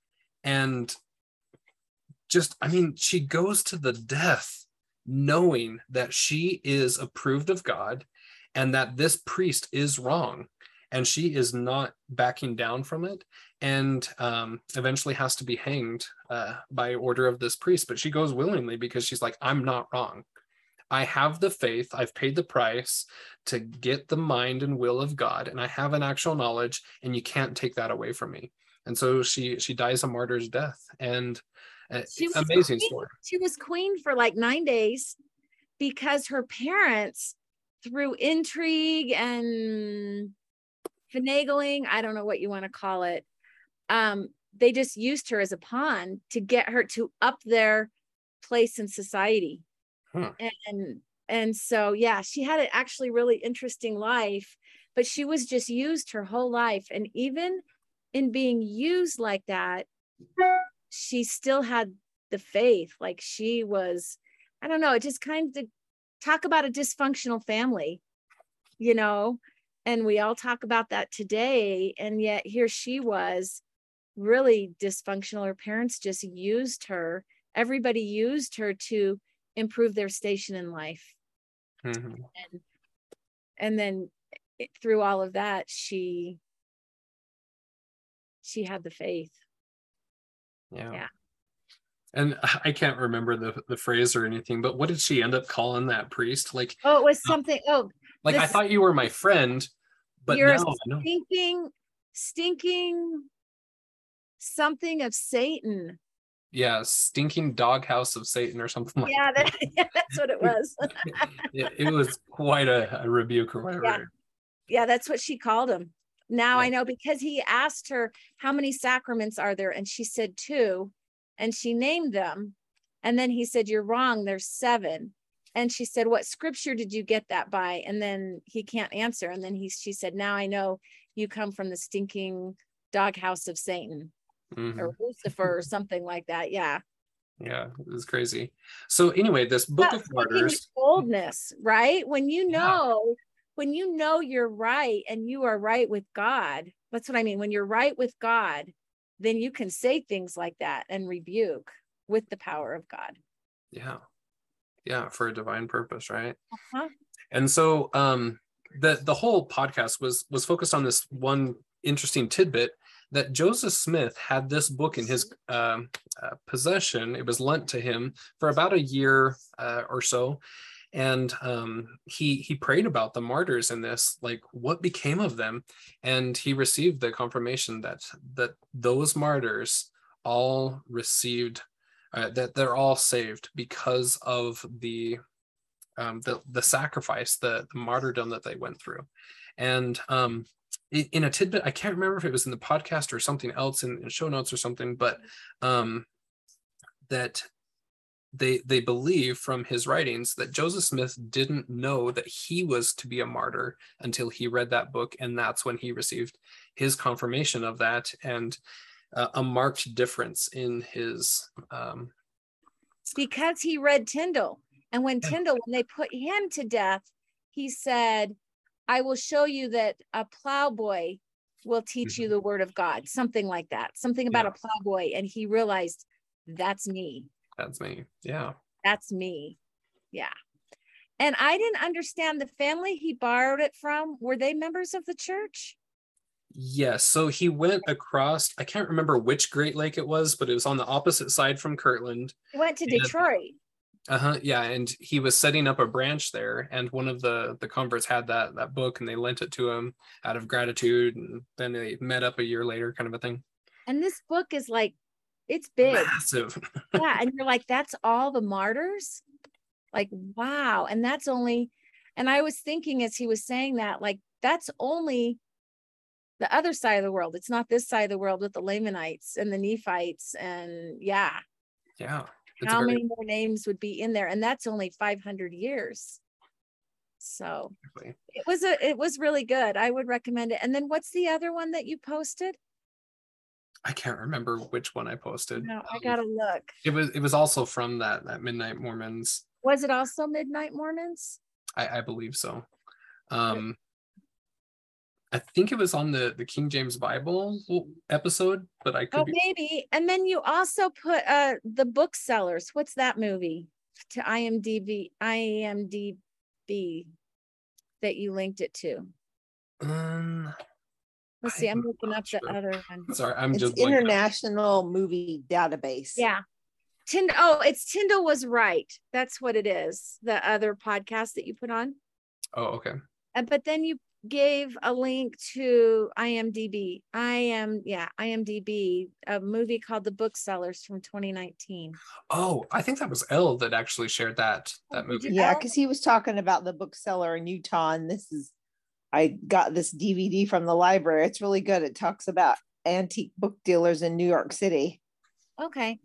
and just, I mean, she goes to the death knowing that she is approved of God and that this priest is wrong and she is not backing down from it and um, eventually has to be hanged uh, by order of this priest but she goes willingly because she's like i'm not wrong i have the faith i've paid the price to get the mind and will of god and i have an actual knowledge and you can't take that away from me and so she she dies a martyr's death and uh, She was amazing queen- story She was queen for like nine days because her parents, through intrigue and finagling, I don't know what you want to call it, um, they just used her as a pawn to get her to up their place in society. Huh. And and so yeah, she had an actually really interesting life, but she was just used her whole life. And even in being used like that, she still had the faith. Like she was, I don't know, it just kind of talk about a dysfunctional family, you know, and we all talk about that today. And yet here she was really dysfunctional. Her parents just used her, everybody used her to improve their station in life. Mhm. And, and then it- through all of that, she she had the faith. yeah Yeah. and *laughs* i can't remember the the phrase or anything but what did she end up calling that priest like Oh, it was something. Oh, like i thought you were my friend but You're a no, no stinking, stinking something of Satan. Yeah stinking doghouse of satan or something like Yeah, that, *laughs* yeah, that's what it *laughs* was. *laughs* it, it was quite a, a rebuke or whatever Yeah. yeah, that's what she called him. Now Yeah. I know because he asked her, How many sacraments are there? And she said two, and she named them. And then he said, You're wrong, there's seven. And she said, What scripture did you get that by? And then he can't answer. And then he she said, Now I know you come from the stinking doghouse of Satan Mhm. or Lucifer or something like that. Yeah. yeah it was crazy so anyway this book But of martyrs boldness, right? When you Yeah. know, when you know you're right and you are right with God, that's what I mean. When you're right with God, then you can say things like that and rebuke with the power of God. yeah yeah for a divine purpose right Uh-huh. and so um the the whole podcast was was focused on this one interesting tidbit that joseph smith had this book in his um, uh, possession. It was lent to him for about a year uh, or so. And um, he he prayed about the martyrs in this like what became of them? And he received the confirmation that that those martyrs all received uh, that they're all saved because of the um, the the sacrifice, the, the martyrdom that they went through, and um, in a tidbit, I can't remember if it was in the podcast or something else in, in show notes or something, but um, that they they believe from his writings that Joseph Smith didn't know that he was to be a martyr until he read that book, and that's when he received his confirmation of that and uh, a marked difference in his um, Because he read Tyndale. And when Tyndale, when they put him to death, he said, I will show you that a plowboy will teach you the word of God, something like that, something about Mm-hmm. Yeah. a plowboy. And he realized that's me. that's me, yeah. that's me. Yeah. And I didn't understand the family he borrowed it from. Were they members of the church? Yes. So he went across, I can't remember which Great Lake it was, but it was on the opposite side from Kirtland. He went to Detroit. Uh-huh. Yeah. And he was setting up a branch there. And one of the the converts had that that book and they lent it to him out of gratitude. And then they met up a year later, kind of a thing. And this book is like, it's big. Massive. *laughs* yeah. And you're like, that's all the martyrs? Like, wow. And that's only, and I was thinking as he was saying that, like, that's only the other side of the world. It's not this side of the world with the Lamanites and the Nephites. And yeah, Yeah. It's how very many more names would be in there? And that's only 500 years. So quickly. it was a it was really good. I would recommend it. And then what's the other one that you posted? I can't remember which one I posted. no i Um, gotta look. it was it was also from that that Midnight Mormons. was it also midnight mormons? I, I believe so. Um I think it was on the the King James Bible episode, but I could oh be maybe and then you also put uh the booksellers what's that movie to imdb imdb that you linked it to Um, Let's see, I'm I'm looking not up the other *laughs* one. Sorry, I'm It's just blanking out. International Movie Database. Yeah. Tyndale, oh, it's Tyndale was right. That's what it is. The other podcast that you put on. Oh, okay. Uh, but then you gave a link to IMDb. I am, yeah, IMDb, a movie called The Booksellers from 2019. Oh, I think that was Elle that actually shared that Oh, that movie. Yeah, because he was talking about the bookseller in Utah, and this is I got this DVD from the library. It's really good. It talks about antique book dealers in New York City. Okay.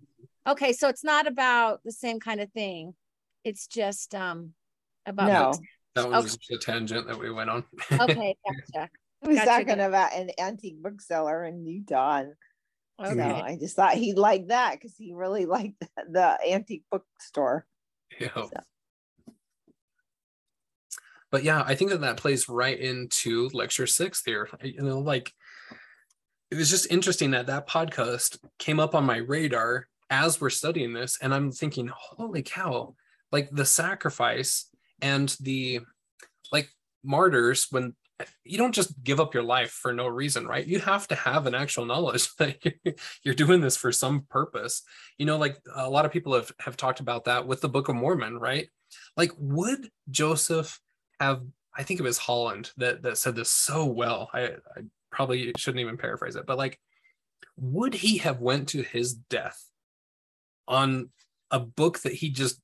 Okay. So it's not about the same kind of thing. It's just um about No, books. That oh, was Okay. just a tangent that we went on. Okay, *laughs* gotcha. he was Gotcha, talking gotcha. about an antique bookseller in Utah, and so Okay. I just thought he'd like that because he really liked the, *laughs* the antique bookstore. Yeah. But yeah, I think that that plays right into lecture six there. You know, like it was just interesting that that podcast came up on my radar as we're studying this, and I'm thinking, holy cow! Like the sacrifice and the like martyrs when you don't just give up your life for no reason, right? You have to have an actual knowledge *laughs* that you're doing this for some purpose. You know, like a lot of people have have talked about that with the Book of Mormon, right? Like, would Joseph have? I think it was Holland that that said this so well. I, I probably shouldn't even paraphrase it, but like, would he have went to his death on a book that he just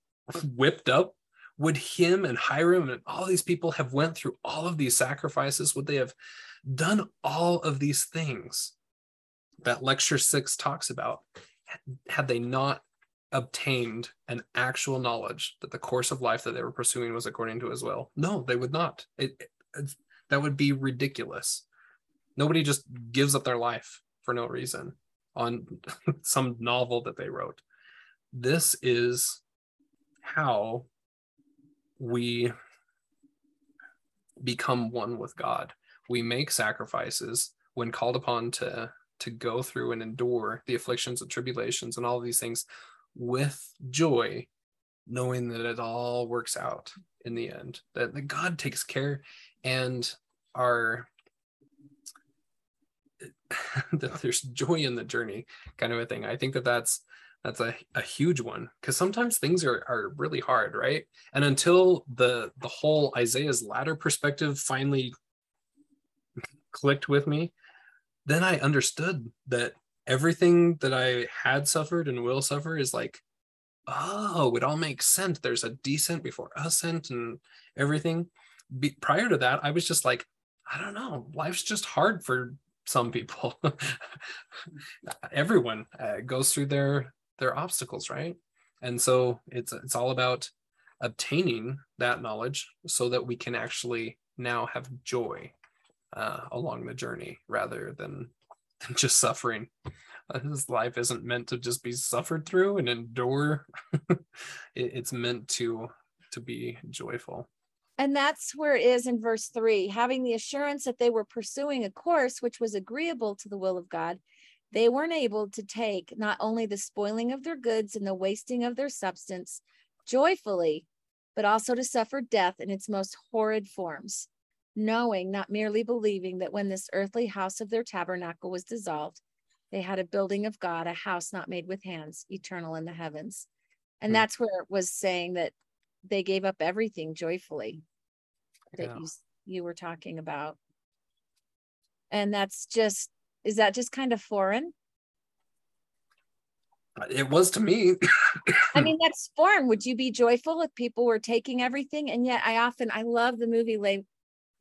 whipped up? Would him and Hyrum and all these people have went through all of these sacrifices? Would they have done all of these things that lecture six talks about had they not obtained an actual knowledge that the course of life that they were pursuing was according to his will? No, they would not. It, it- that would be ridiculous. Nobody just gives up their life for no reason on *laughs* some novel that they wrote. This is how we become one with God. We make sacrifices when called upon to to go through and endure the afflictions and tribulations and all these things with joy, knowing that it all works out in the end, that, that God takes care and our *laughs* that there's joy in the journey kind of a thing. I think that that's that's a, a huge one because sometimes things are, are really hard, right? And until the the whole Isaiah's ladder perspective finally clicked with me, then I understood that everything that I had suffered and will suffer is like, oh, it all makes sense. There's a descent before ascent and everything. Be, prior to that, I was just like, I don't know, life's just hard for some people. *laughs* Everyone uh, goes through their their obstacles, right? And so it's it's all about obtaining that knowledge so that we can actually now have joy uh, along the journey rather than, *laughs* than just suffering. Uh, This life isn't meant to just be suffered through and endure. *laughs* it, it's meant to to be joyful. And that's where it is in verse three, having the assurance that they were pursuing a course which was agreeable to the will of God. They weren't able to take not only the spoiling of their goods and the wasting of their substance joyfully, but also to suffer death in its most horrid forms, knowing, not merely believing, that when this earthly house of their tabernacle was dissolved, they had a building of God, a house not made with hands, eternal in the heavens. And Hmm. that's where it was saying that they gave up everything joyfully that Yeah. you you were talking about. And that's just is that just kind of foreign? It was to me. I mean, that's foreign. Would you be joyful if people were taking everything? And yet I often I love the movie Les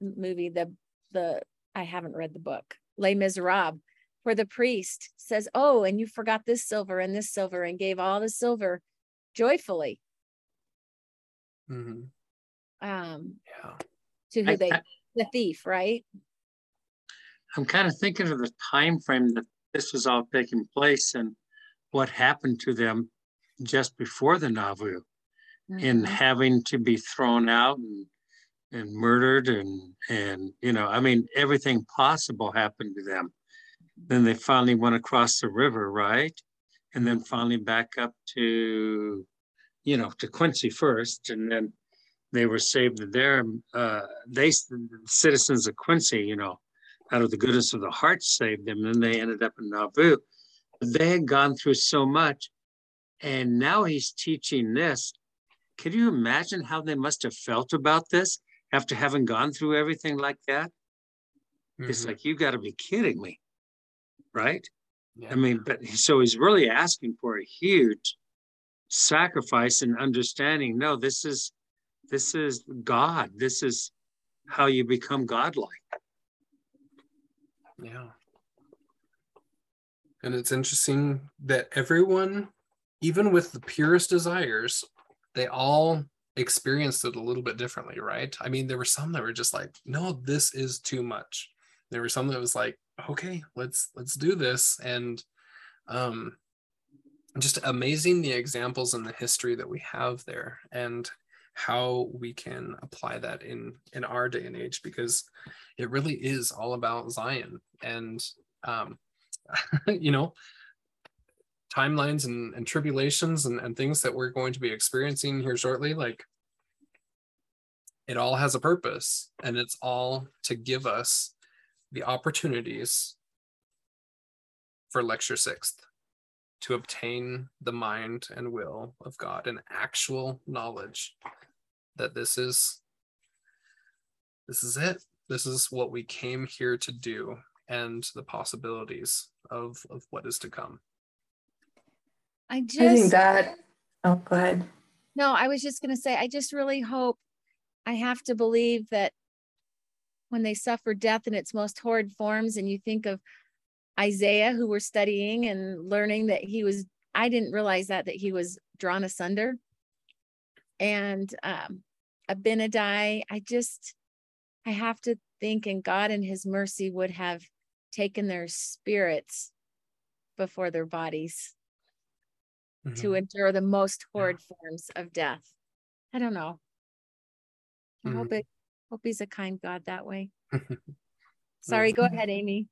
movie, the the I haven't read the book, Les Miserables, where the priest says, Oh, and you forgot this silver and this silver and gave all the silver joyfully Mhm. um Yeah. to who I- they I- the thief, right? I'm kind of thinking of the time frame that this was all taking place and what happened to them just before the Nauvoo in Mhm. having to be thrown out and and murdered and and you know I mean everything possible happened to them. Then they finally went across the river, right? And then finally back up to you know to Quincy first, and then they were saved there. Uh, they citizens of Quincy, you know, out of the goodness of the heart saved them. And then they ended up in Nauvoo. They had gone through so much. And now he's teaching this. Can you imagine how they must have felt about this after having gone through everything like that? Mm-hmm. It's like, you've got to be kidding me. Right? Yeah. I mean, but so he's really asking for a huge sacrifice and understanding. No, this is this is God. This is how you become godlike. Yeah. And it's interesting that everyone, even with the purest desires, they all experienced it a little bit differently, right? I mean, there were some that were just like, no, this is too much. There were some that was like, okay, let's let's do this. And um just amazing the examples and the history that we have there and how we can apply that in in our day and age because it really is all about zion. And um *laughs* you know timelines and, and tribulations and, and things that we're going to be experiencing here shortly like it all has a purpose and it's all to give us the opportunities for lecture sixth to obtain the mind and will of God and actual knowledge that this is this is it. This is what we came here to do and the possibilities of of what is to come. I just i think that oh go ahead. No i was just going to say i just really hope i have to believe that when they suffer death in its most horrid forms and you think of isaiah who we're studying and learning that he was i didn't realize that that he was drawn asunder and um, Abinadi. I just, I have to think, and God in His mercy would have taken their spirits before their bodies mm-hmm. to endure the most horrid yeah. forms of death. I don't know. I mm-hmm. hope it. Hope He's a kind God that way. *laughs* Sorry, go ahead, Amy.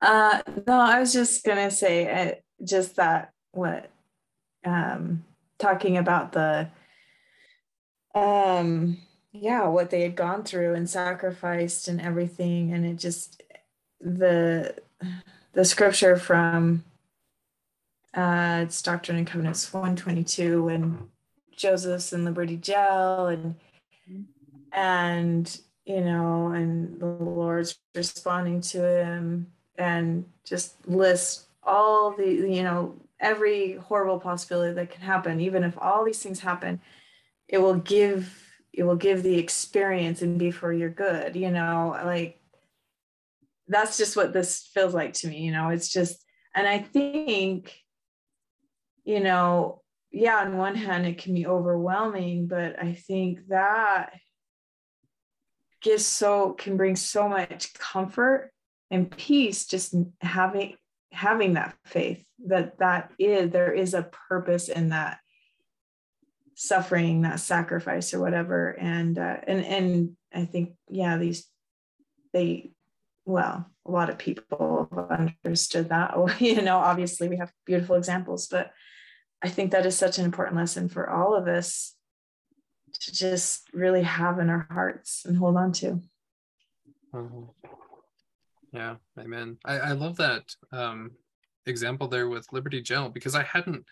Uh, no, I was just gonna say uh, just that what um talking about the um yeah what they had gone through and sacrificed and everything. And it just the the scripture from uh it's doctrine and covenants 122 and joseph's in liberty jail and and you know and the lord's responding to him and just list all the you know every horrible possibility that can happen, even if all these things happen, it will give it will give the experience and be for your good, you know, like that's just what this feels like to me, you know. It's just and I think, you know, yeah, on one hand it can be overwhelming, but I think that gives so can bring so much comfort and peace just having having that faith that that is there is a purpose in that suffering that sacrifice or whatever. And uh, and and i think yeah these they well a lot of people understood that. *laughs* You know obviously we have beautiful examples but i think that is such an important lesson for all of us to just really have in our hearts and hold on to. Mm-hmm. Yeah, amen. I, I love that um, example there with Liberty Jail because I hadn't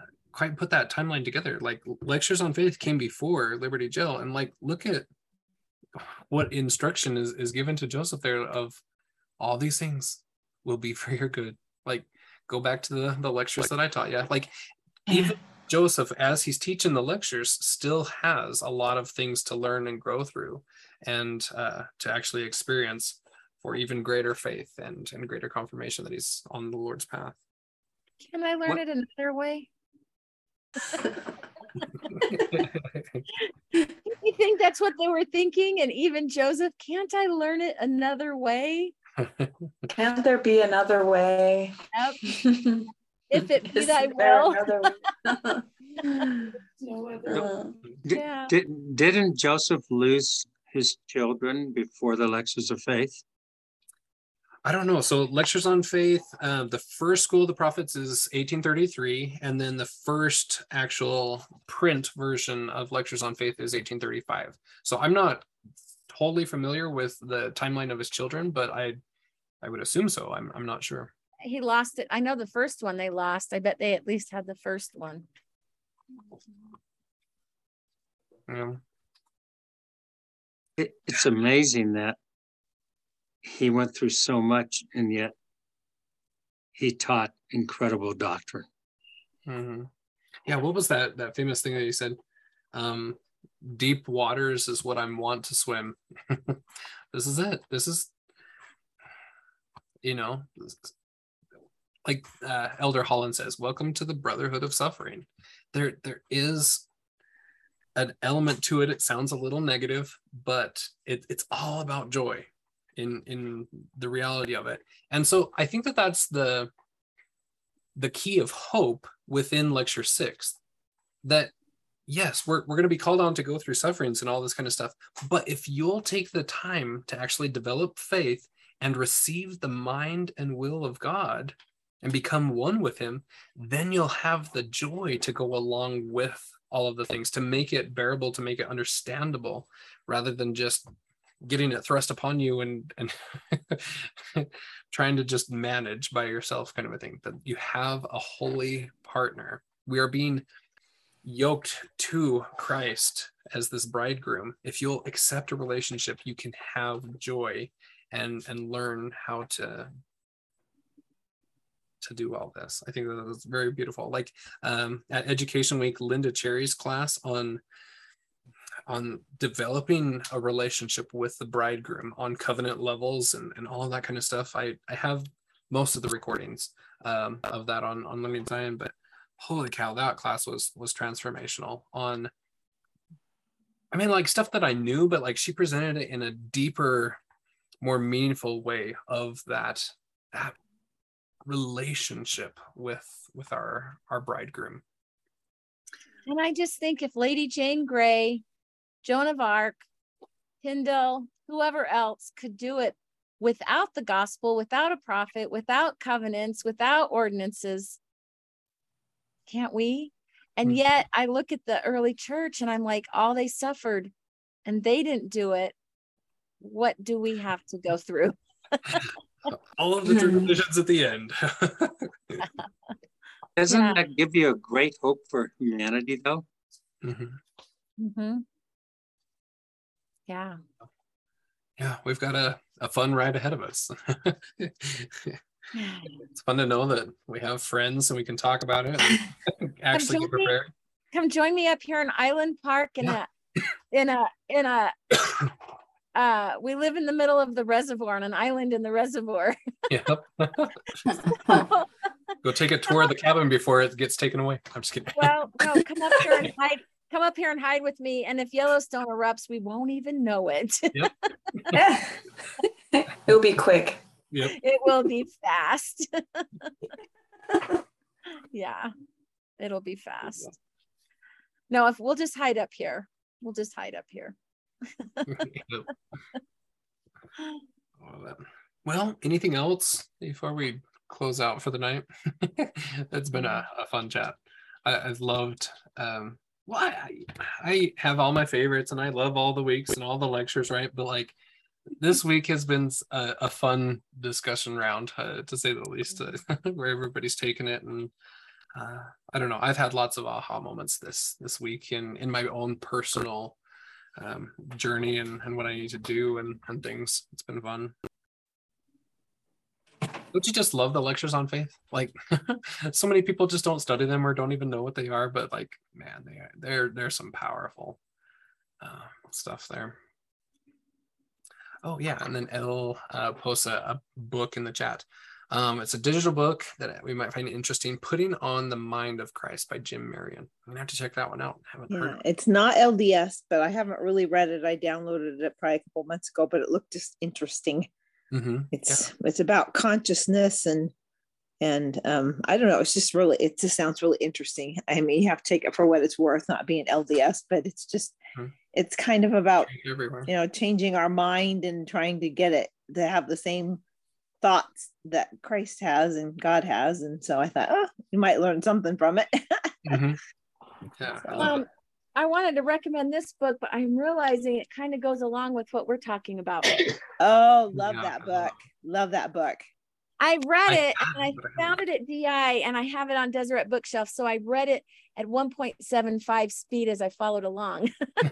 uh, quite put that timeline together. Like lectures on faith came before Liberty Jail, and like look at what instruction is is given to Joseph there of all these things will be *laughs* for your good. Like go back to the the lectures that I taught you. Like even *laughs* Joseph, as he's teaching the lectures, still has a lot of things to learn and grow through, and uh, to actually experience for even greater faith and, and greater confirmation that he's on the Lord's path. Can I learn what? it another way? *laughs* you think that's what they were thinking? And even Joseph, can't I learn it another way? *laughs* Can't there be another way? Yep. *laughs* if it be thy will. no other. Did, yeah. did, didn't Joseph lose his children before the lectures of faith? I don't know. So lectures on faith, uh, the first school of the prophets is 1833, and then the first actual print version of lectures on faith is 1835. So I'm not totally familiar with the timeline of his children, but I I would assume so. I'm I'm not sure. He lost it. I know the first one they lost. I bet they at least had the first one. Yeah. It, it's amazing that he went through so much and yet he taught incredible doctrine. Mm-hmm. Yeah. What was that that famous thing that you said? Um, deep waters is what I'm want to swim. *laughs* this is it. This is, you know, like uh, Elder Holland says, "Welcome to the Brotherhood of Suffering." There, there is an element to it. It sounds a little negative, but it, it's all about joy in in the reality of it. And so I think that that's the the key of hope within lecture six that yes we're, we're going to be called on to go through sufferings and all this kind of stuff but if you'll take the time to actually develop faith and receive the mind and will of god and become one with him then you'll have the joy to go along with all of the things to make it bearable to make it understandable rather than just getting it thrust upon you and and *laughs* trying to just manage by yourself kind of a thing that you have a holy partner. We are being yoked to christ as this bridegroom. If you'll accept a relationship you can have joy and and learn how to to do all this. I think that was very beautiful. Like um, at education week linda cherry's class on on developing a relationship with the bridegroom on covenant levels and, and all that kind of stuff. I, I have most of the recordings um, of that on, on Learning Zion, but holy cow, that class was was transformational on I mean like stuff that I knew, but like she presented it in a deeper, more meaningful way of that that relationship with with our our bridegroom. And I just think if Lady Jane Grey Joan of Arc, Tyndale, whoever else could do it without the gospel, without a prophet, without covenants, without ordinances. Can't we? And hmm. yet I look at the early church and I'm like, all they suffered and they didn't do it. What do we have to go through? *laughs* all of the tribulations at the end. Doesn't yeah. that give you a great hope for humanity, though? Mm-hmm. Mm-hmm. Yeah. Yeah, we've got a, a fun ride ahead of us. *laughs* it's fun to know that we have friends and we can talk about it *laughs* actually get prepared. Me, come join me up here in Island Park in yeah. a in a in a *coughs* uh we live in the middle of the reservoir on an island in the reservoir. *laughs* yep. Go take a tour of the cabin before it gets taken away. I'm just kidding. Well, no, come up here and hide come up here and hide with me. And if Yellowstone erupts, we won't even know it. *laughs* Yep. *laughs* It'll be quick. Yep. It will be fast. *laughs* yeah, it'll be fast. No, if we'll just hide up here, we'll just hide up here. well, anything else before we close out for the night? It's been a, a fun chat. I, have loved um, well, I, I have all my favorites and I love all the weeks and all the lectures, right? But like this week has been a, a fun discussion round, uh, to say the least, uh, *laughs* where everybody's taken it. And uh, I don't know, I've had lots of aha moments this this week in in my own personal um, journey and, and what I need to do and, and things. It's been fun don't you just love the lectures on faith? Like *laughs* so many people just don't study them or don't even know what they are but like man they are they're there's some powerful uh, stuff there. Oh yeah and then el uh, posts a, a, book in the chat. Um, it's a digital book that we might find interesting putting on the mind of christ by jim marion. I'm gonna have to check that one out. I haven't yeah, heard it's not lds but i haven't really read it. I downloaded it probably a couple months ago but it looked just interesting Mm-hmm. It's yeah. it's about consciousness and and um, I don't know. It's just really it just sounds really interesting. I mean, you have to take it for what it's worth, not being LDS, but it's just mm-hmm. it's kind of about Everywhere. you know changing our mind and trying to get it to have the same thoughts that Christ has and God has. And so I thought, oh, you might learn something from it. *laughs* mm-hmm. Yeah. Um, I wanted to recommend this book, but I'm realizing it kind of goes along with what we're talking about. *coughs* Oh, love Yeah, that book. Love that book. I read I it have, and I but I haven't found it at DI and I have it on Deseret Bookshelf. So I read it at 1.75 speed as I followed along *laughs* *laughs*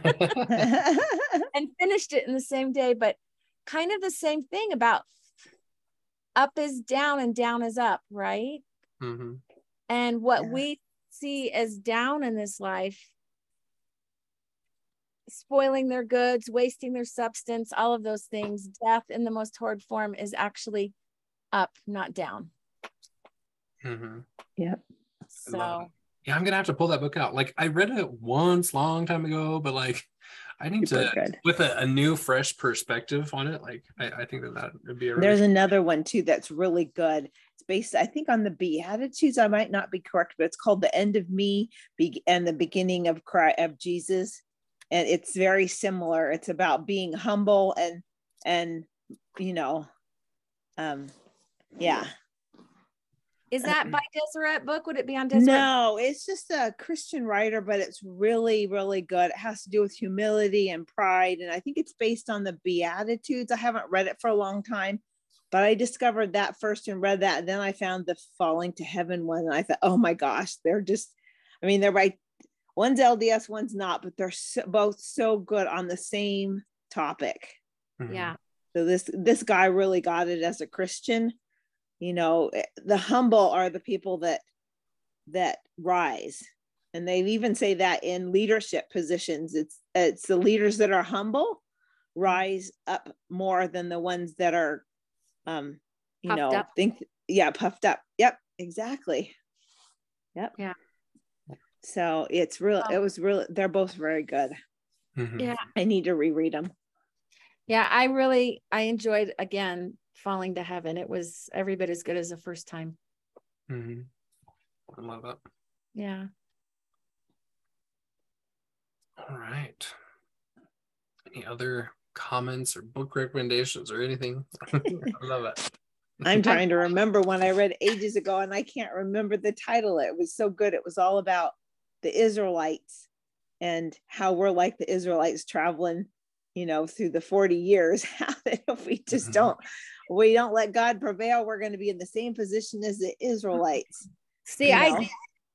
and finished it in the same day. But kind of the same thing about up is down and down is up, right? Mhm. And what Yeah. we see as down in this life, spoiling their goods, wasting their substance, all of those things, death in the most horrid form is actually up, not down. Mhm. I love So. Yeah, I'm gonna have to pull that book out. Like I read it once long time ago, but like I need Super to good. with a, a new fresh perspective on it. Like I, I think that that would be a There's really another one too that's really good. It's based, I think, on the Beatitudes. I might not be correct, but it's called "The End of Me" be- and the beginning of Christ of Jesus, and it's very similar. It's about being humble and and you know, um, yeah. is that by Deseret book? Would it be on Deseret? No, it's just a Christian writer, but it's really, really good. It has to do with humility and pride. And I think it's based on the Beatitudes. I haven't read it for a long time, but I discovered that first and read that. And then I found the Falling to Heaven one. And I thought, oh my gosh, they're just, I mean, they're right. One's LDS, one's not, but they're so, both so good on the same topic. Mhm. Yeah. So this this guy really got it as a Christian. You know, eh, the humble are the people that that rise. And they even say that in leadership positions. It's it's the leaders that are humble rise up more than the ones that are um you Puffed know up. think yeah, puffed up. Yep, exactly. Yep. Yeah. So it's real Oh. it was really they're both very good. Mhm. Yeah. I need to reread them. Yeah. I really, I enjoyed again falling to heaven. It was every bit as good as the first time. Mm-hmm. I love that. Yeah. All right. Any other comments or book recommendations or anything? *laughs* I love it. I'm trying to *laughs* remember when I read ages ago and I can't remember the title. It was so good. It was all about the Israelites and how we're like the Israelites traveling, you know, through the 40 years. *laughs* If we just Mhm. don't, we don't let God prevail, we're going to be in the same position as the Israelites. See, you I know?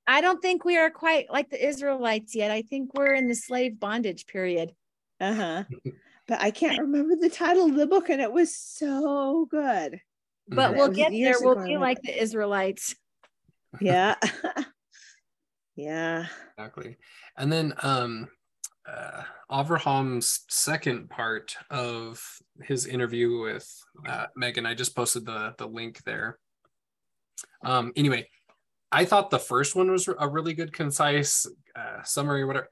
I don't think we are quite like the Israelites yet. I think we're in the slave bondage period. Uh-huh. *laughs* But I can't remember the title of the book and it was so good. But Mhm. we'll get there. We'll be like the Israelites. Yeah. *laughs* yeah. exactly. And then um uh Abraham's second part of his interview with uh, Megan, I just posted the the link there. Um anyway, I thought the first one was a really good concise uh, summary or whatever.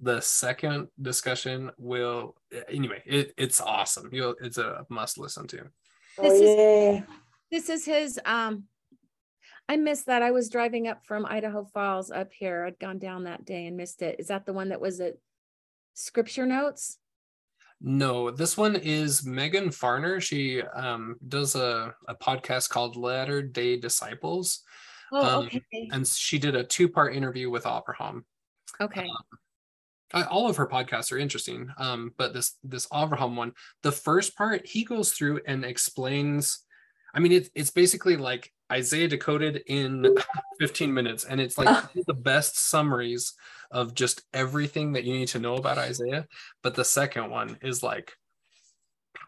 The second discussion will anyway, it, it's awesome. You'll it's a must listen to. This is- This is his um I missed that. I was driving up from Idaho Falls up here. I'd gone down that day and missed it. Is that the one that was at scripture notes? No, this one is Megan Farner. She um, does a, a podcast called Latter Day Disciples, Oh, Um, okay. and she did a two part interview with Abraham. Okay. Uh, all of her podcasts are interesting, um, but this this Abraham one, the first part, he goes through and explains. I mean, it's it's basically like Isaiah decoded in *laughs* 15 minutes, and it's like Ah. the best summaries of just everything that you need to know about Isaiah. But the second one is like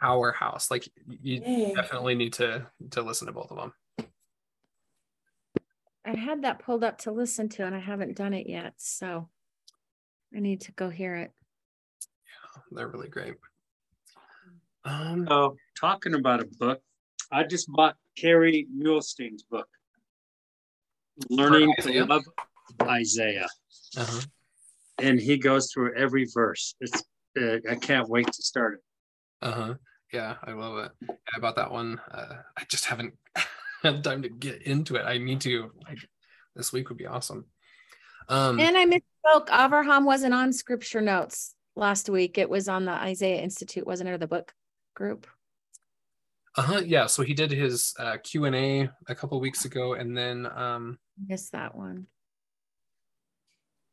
powerhouse. Like you Yay. definitely need to to listen to both of them. I had that pulled up to listen to and I haven't done it yet. So I need to go hear it. Yeah, they're really great. Um, So talking about a book, I just bought Kerry Muhlestein's book, Learning to Isaiah? Love Isaiah, uh-huh. and he goes through every verse. It's uh, I can't wait to start it. Uh-huh. Yeah, I love it. Yeah, about that one. Uh, I just haven't *laughs* had time to get into it. I need to like this week would be awesome. Um And I misspoke. Avraham wasn't on scripture notes last week. It was on the Isaiah Institute, wasn't it? Or the book group. Uh-huh, yeah, so he did his uh Q&A a couple weeks ago and then um Missed that one.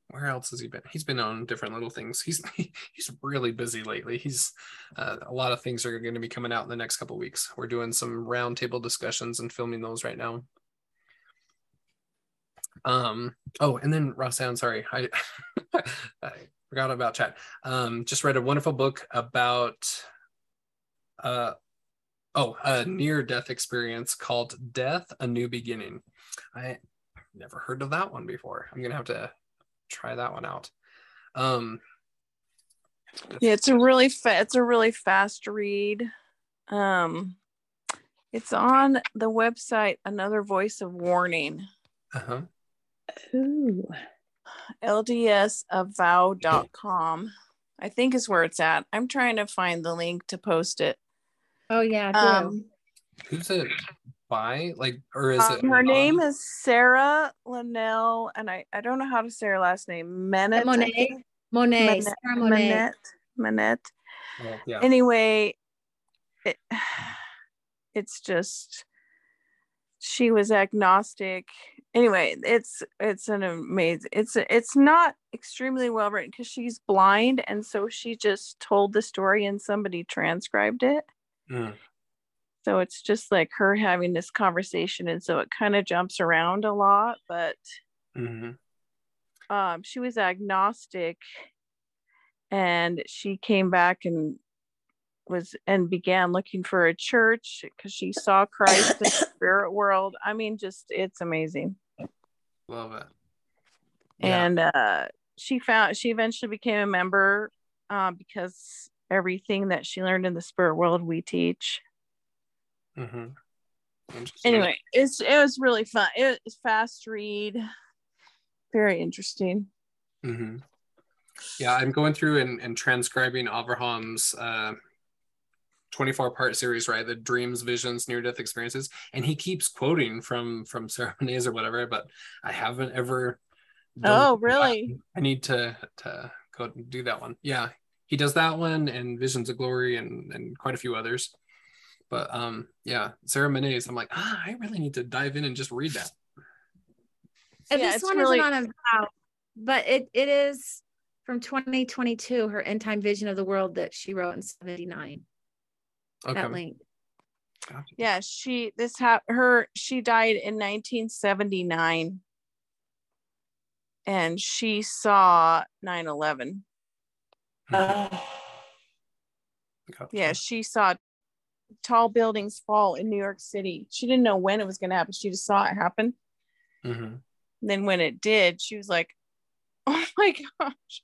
where else has he been? He's been on different little things. He's *laughs* he's really busy lately. He's uh, a lot of things are going to be coming out in the next couple weeks. We're doing some roundtable discussions and filming those right now. Um. Oh, and then Roxanne, sorry, I *laughs* I forgot about chat. Um, just read a wonderful book about uh oh a near death experience called Death: A New Beginning. I never heard of that one before. I'm gonna have to try that one out. Um, yeah, it's a really fa- it's a really fast read. Um, it's on the website Another Voice of Warning. uh-huh. Ooh. LDSavow.com, I think is where it's at. I'm trying to find the link to post it. Oh yeah. Um, Who's it by? Like, or is um, it her name is Sarah Linnell, and I, I don't know how to say her last name. Menet. I Monet. think? Monet. Sarah Monet. Manette. Manette. Oh, yeah. Anyway, it, it's just she was agnostic. Anyway, it's it's an amazing. It's it's not extremely well written because she's blind, and so she just told the story and somebody transcribed it. Mm. So it's just like her having this conversation, and so it kind of jumps around a lot, but Mhm. um, she was agnostic and she came back and was and began looking for a church because she saw Christ in the spirit world. I mean, just it's amazing. Love it. Yeah. And uh, she found she eventually became a member uh, because everything that she learned in the spirit world we teach. Mhm. Anyway, it's it was really fun. It was fast read, very interesting. hmm Yeah, I'm going through and, and transcribing Avraham's uh, 24 part series, right? The dreams, visions, near death experiences, and he keeps quoting from from ceremonies or whatever, but I haven't ever. Oh, that. really? I need to to go do that one. Yeah, he does that one and Visions of Glory and and quite a few others. But um, yeah, Sarah Monet's. I'm like, ah, I really need to dive in and just read that. And Yeah, this one really- isn't on a but it it is from 2022, her end time vision of the world that she wrote in 79. Okay. That link. Gotcha. Yeah, she this ha- her she died in 1979 and she saw 9/11. *sighs* Gotcha. Yeah, she saw tall buildings fall in New York City. She didn't know when it was going to happen. She just saw it happen. Mhm. then when it did, she was like, *laughs* "Oh my gosh."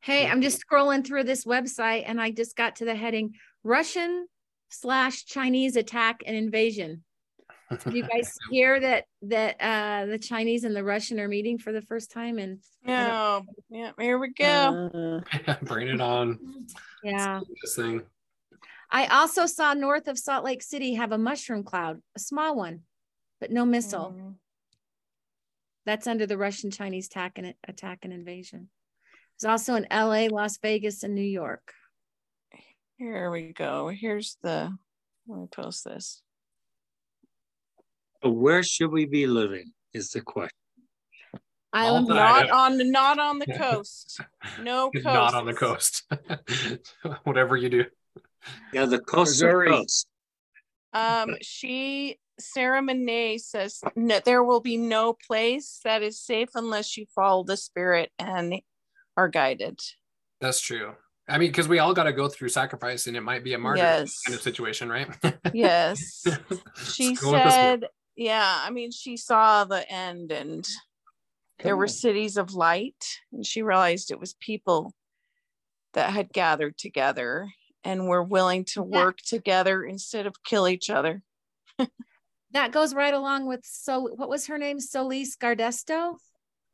Hey, I'm just scrolling through this website and I just got to the heading Russian slash Chinese attack and invasion. *laughs* Did you guys hear that that uh the Chinese and the Russian are meeting for the first time? And Yeah, yeah, here we go. Uh, *laughs* Bring it on. *laughs* yeah. This thing. I also saw north of Salt Lake City have a mushroom cloud, a small one, but no missile. Mm. That's under the Russian Chinese attack and attack and invasion. There's also in LA, Las Vegas, and New York. Here we go. Here's the let me post this. So where should we be living is the question. Island All Not on the not on the *laughs* coast. No coast. *laughs* Not on the coast. *laughs* Whatever you do. Yeah, the coast Missouri. to coast. Um, she Sarah Monet says no, there will be no place that is safe unless you follow the spirit and are guided. That's true. I mean, because we all got to go through sacrifice, and it might be a martyr Yes. kind of situation, right? Yes. She Let's go with this one. said, yeah, I mean, she saw the end and there were cities of light, and she realized it was people that had gathered together and were willing to Yeah. work together instead of kill each other. that goes right along with so what was her name? Sols Guardisto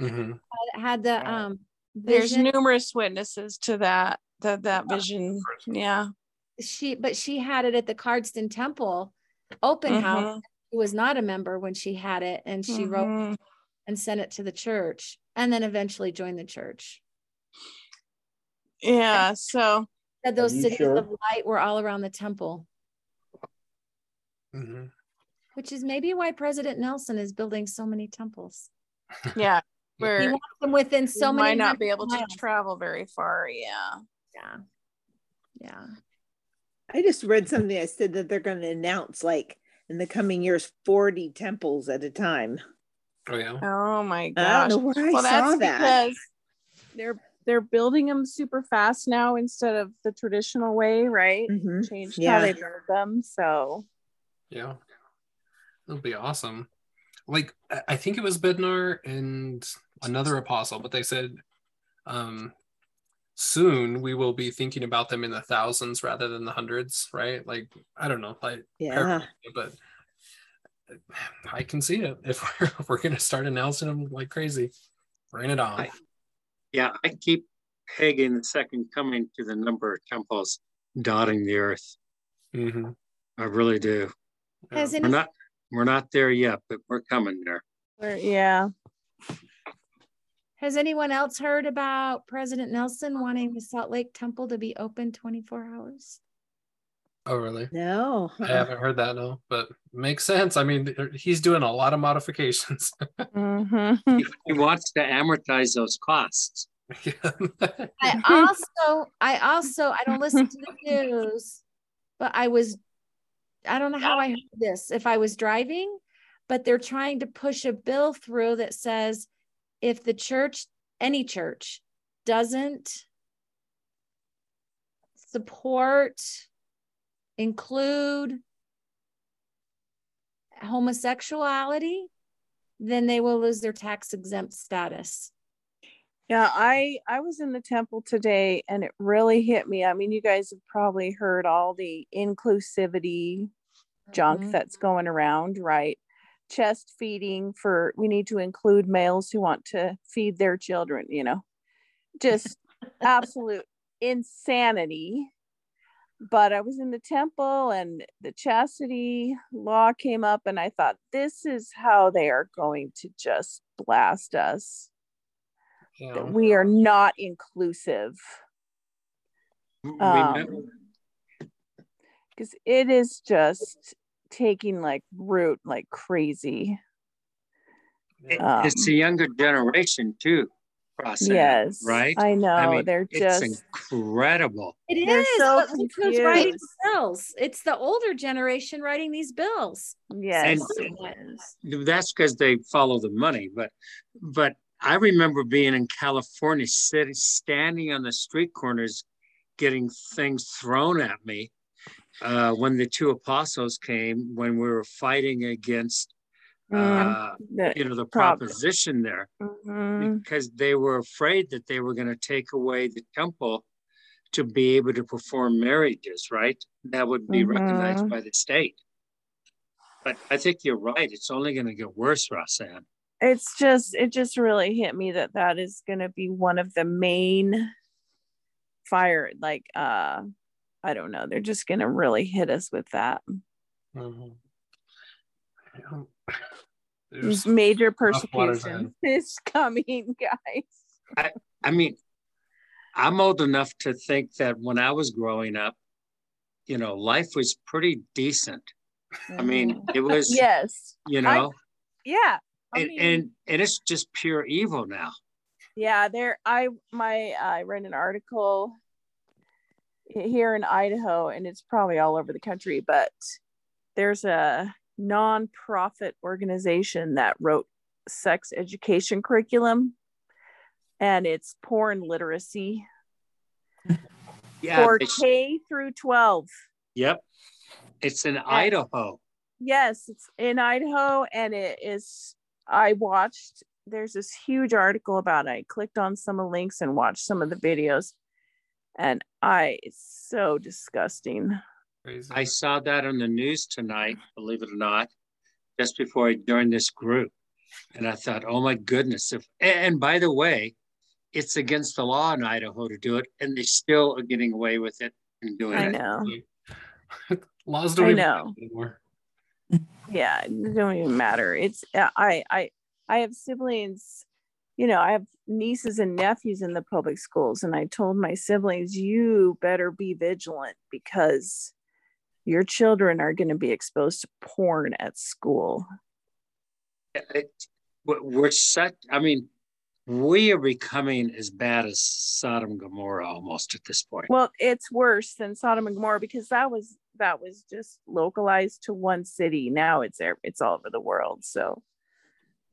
Mhm. that had the Wow. um There's numerous witnesses to that that that vision. Yeah. she but she had it at the Cardston Temple open house. She was not a member when she had it, and she wrote mhm. and sent it to the church, and then eventually joined the church. Yeah. So Said those cities sure? of light were all around the temple, Mhm. which is maybe why President Nelson is building so many temples. *laughs* yeah, Where He wants them within so you many. might not be able to travel very far. Yeah. Yeah. Yeah. I just read something I said that they're going to announce like in the coming years 40 temples at a time. Oh yeah. Oh my I gosh. don't know where I well, saw that's that. because they're they're building them super fast now instead of the traditional way, right? Mhm. Changed Yeah. how they build them. So Yeah. it'll be awesome. Like I- I think it was Bednar and another apostle, but they said um soon we will be thinking about them in the thousands rather than the hundreds, right? Like I don't know, like Yeah. but I can see it if we're, if we're gonna start announcing them like crazy. Bring it on. I- Yeah, I keep pegging the second coming to the number of temples dotting the earth. Mhm. I really do. Has Yeah. We're any, not we're not there yet, but we're coming there. we're, yeah. Has anyone else heard about President Nelson wanting the Salt Lake Temple to be open 24 hours? Oh really? No. I haven't heard that no, but makes sense. I mean, he's doing a lot of modifications. *laughs* Mm-hmm. He, he wants to amortize those costs. Yeah. *laughs* I also, I also, I don't listen to the news, but I was, I don't know how I heard this, if I was driving, but they're trying to push a bill through that says if the church, any church, doesn't support, include homosexuality, then they will lose their tax exempt status. Yeah, I I was in the temple today and it really hit me. I mean, you guys have probably heard all the inclusivity junk Mhm. that's going around, right? Chest feeding for we need to include males who want to feed their children, you know. Just *laughs* absolute insanity. But I was in the temple and the chastity law came up and I thought this is how they are going to just blast us Yeah. that we are not inclusive Remember, um, because it is just taking like root like crazy it- um, it's the younger generation too, Roxanne, yes right? i know I mean, they're it's just incredible. It They're is, so look who's writing the bills. It's the older generation writing these bills. yes And- it is. That's because they follow the money. But but I remember being in California, sitting standing on the street corners, getting things thrown at me uh, when the two apostles came when we were fighting against uh, The- you know the Prop- proposition there mhm. because they were afraid that they were going to take away the temple to be able to perform marriages, right? That would be recognized Mhm. by the state. But I think you're right. It's only going to get worse, Roxanne. it's just it just really hit me that that is going to be one of the main fire like uh i don't know they're just going to really hit us with that Mhm. Yeah. There's- major persecution *laughs* is coming guys I I mean, I'm old enough to think that when I was growing up, you know, life was pretty decent. I mean, it was, yes you I- know, yeah I and, mean, and and it's just pure evil now. yeah there i my i read an article here in idaho and it's probably all over the country but there's a non-profit organization that wrote sex education curriculum and it's porn literacy Yeah. for k through 12 yep. It's in Idaho. Yes, it's in Idaho and it is I watched there's this huge article about it. I clicked on some of the links and watched some of the videos and I it's so disgusting. Crazy. I saw that on the news tonight, believe it or not, just before I joined this group. And I thought, oh my goodness. If and by the way, it's against the law in Idaho to do it, and they still are getting away with it and doing I it. know. *laughs* Laws don't I even know. matter anymore. Yeah, it don't even matter. It's I I I have siblings, you know, I have nieces and nephews in the public schools and I told my siblings you better be vigilant because your children are going to be exposed to porn at school. It- we're- such, I mean, we are becoming as bad as Sodom and Gomorrah almost at this point. Well, it's worse than Sodom and Gomorrah because that was that was just localized to one city. Now it's there, it's all over the world. So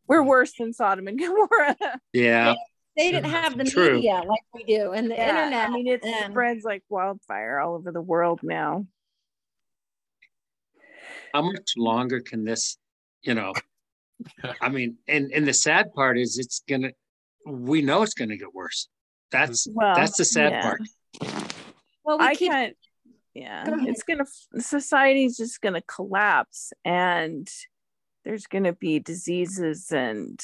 we're worse than Sodom and *laughs* Gomorrah. Yeah. They didn't have the True. media like we do and the Yeah, internet. I mean, it and- spreads like wildfire all over the world now. How much longer can this, you know? *laughs* I mean, and and the sad part is it's gonna we know it's gonna get worse. That's Well, that's the sad yeah. part. well, we I keep can't. Yeah, Go it's gonna. Society's just gonna collapse, and there's gonna be diseases. And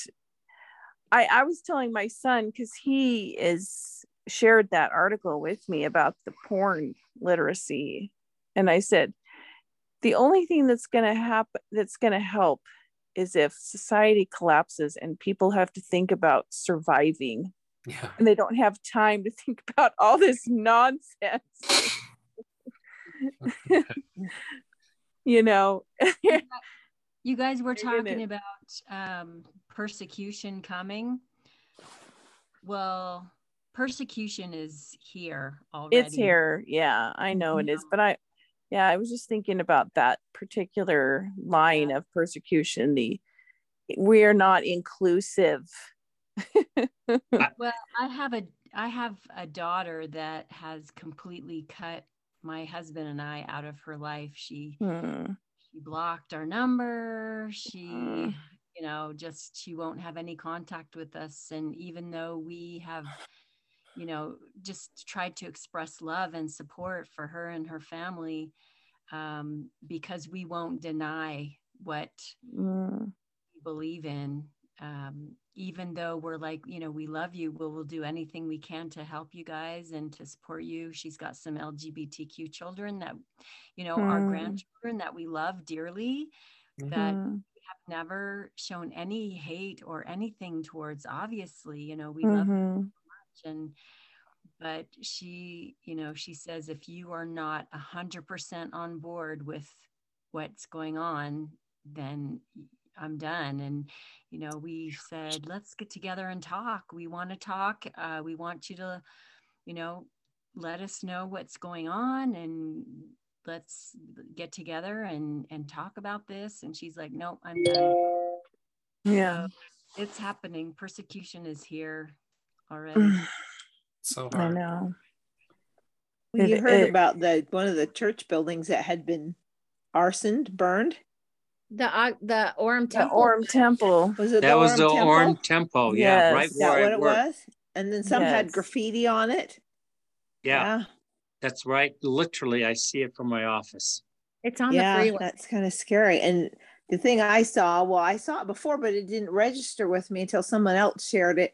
I, I was telling my son because he is shared that article with me about the porn literacy, and I said, the only thing that's gonna happen, that's gonna help, is if society collapses and people have to think about surviving Yeah. and they don't have time to think *laughs* about all this nonsense. *laughs* *laughs* you know, You guys were talking about um, persecution coming. Well, persecution is here already. it's here. Yeah, I know it is. But I, yeah, I was just thinking about that particular line of persecution. The we are not inclusive. *laughs* Well, I have a I have a daughter that has completely cut my husband and I out of her life. She Hmm. She blocked our number. She Mm. you know just she won't have any contact with us and even though we have you know just tried to express love and support for her and her family um, because we won't deny what Mm. we believe in um, even though we're like you know we love you we'll, we'll do anything we can to help you guys and to support you she's got some lgbtq children that you know our Mm. grandchildren that we love dearly that Mm. have never shown any hate or anything towards obviously you know we love Mhm. much and but she you know she says if you are not a hundred percent on board with what's going on then i'm done. And you know we said let's get together and talk. We want to talk. Uh, we want you to you know let us know what's going on and let's get together and and talk about this. And she's like nope i'm done. Yeah. it's happening. Persecution is here already. *sighs* So I know. Well, you It- heard it- about the one of the church buildings that had been arsoned, burned. The uh, the Orem The Temple. Orem Temple. Was it That was the Temple? Orem Temple. Yeah, Yes. right Is that where what I it work. was? And then some had graffiti on it. Yeah, that's right. Literally, I see it from my office. It's on yeah, the freeway. that's kind of scary. And the thing I saw, well, I saw it before, but it didn't register with me until someone else shared it.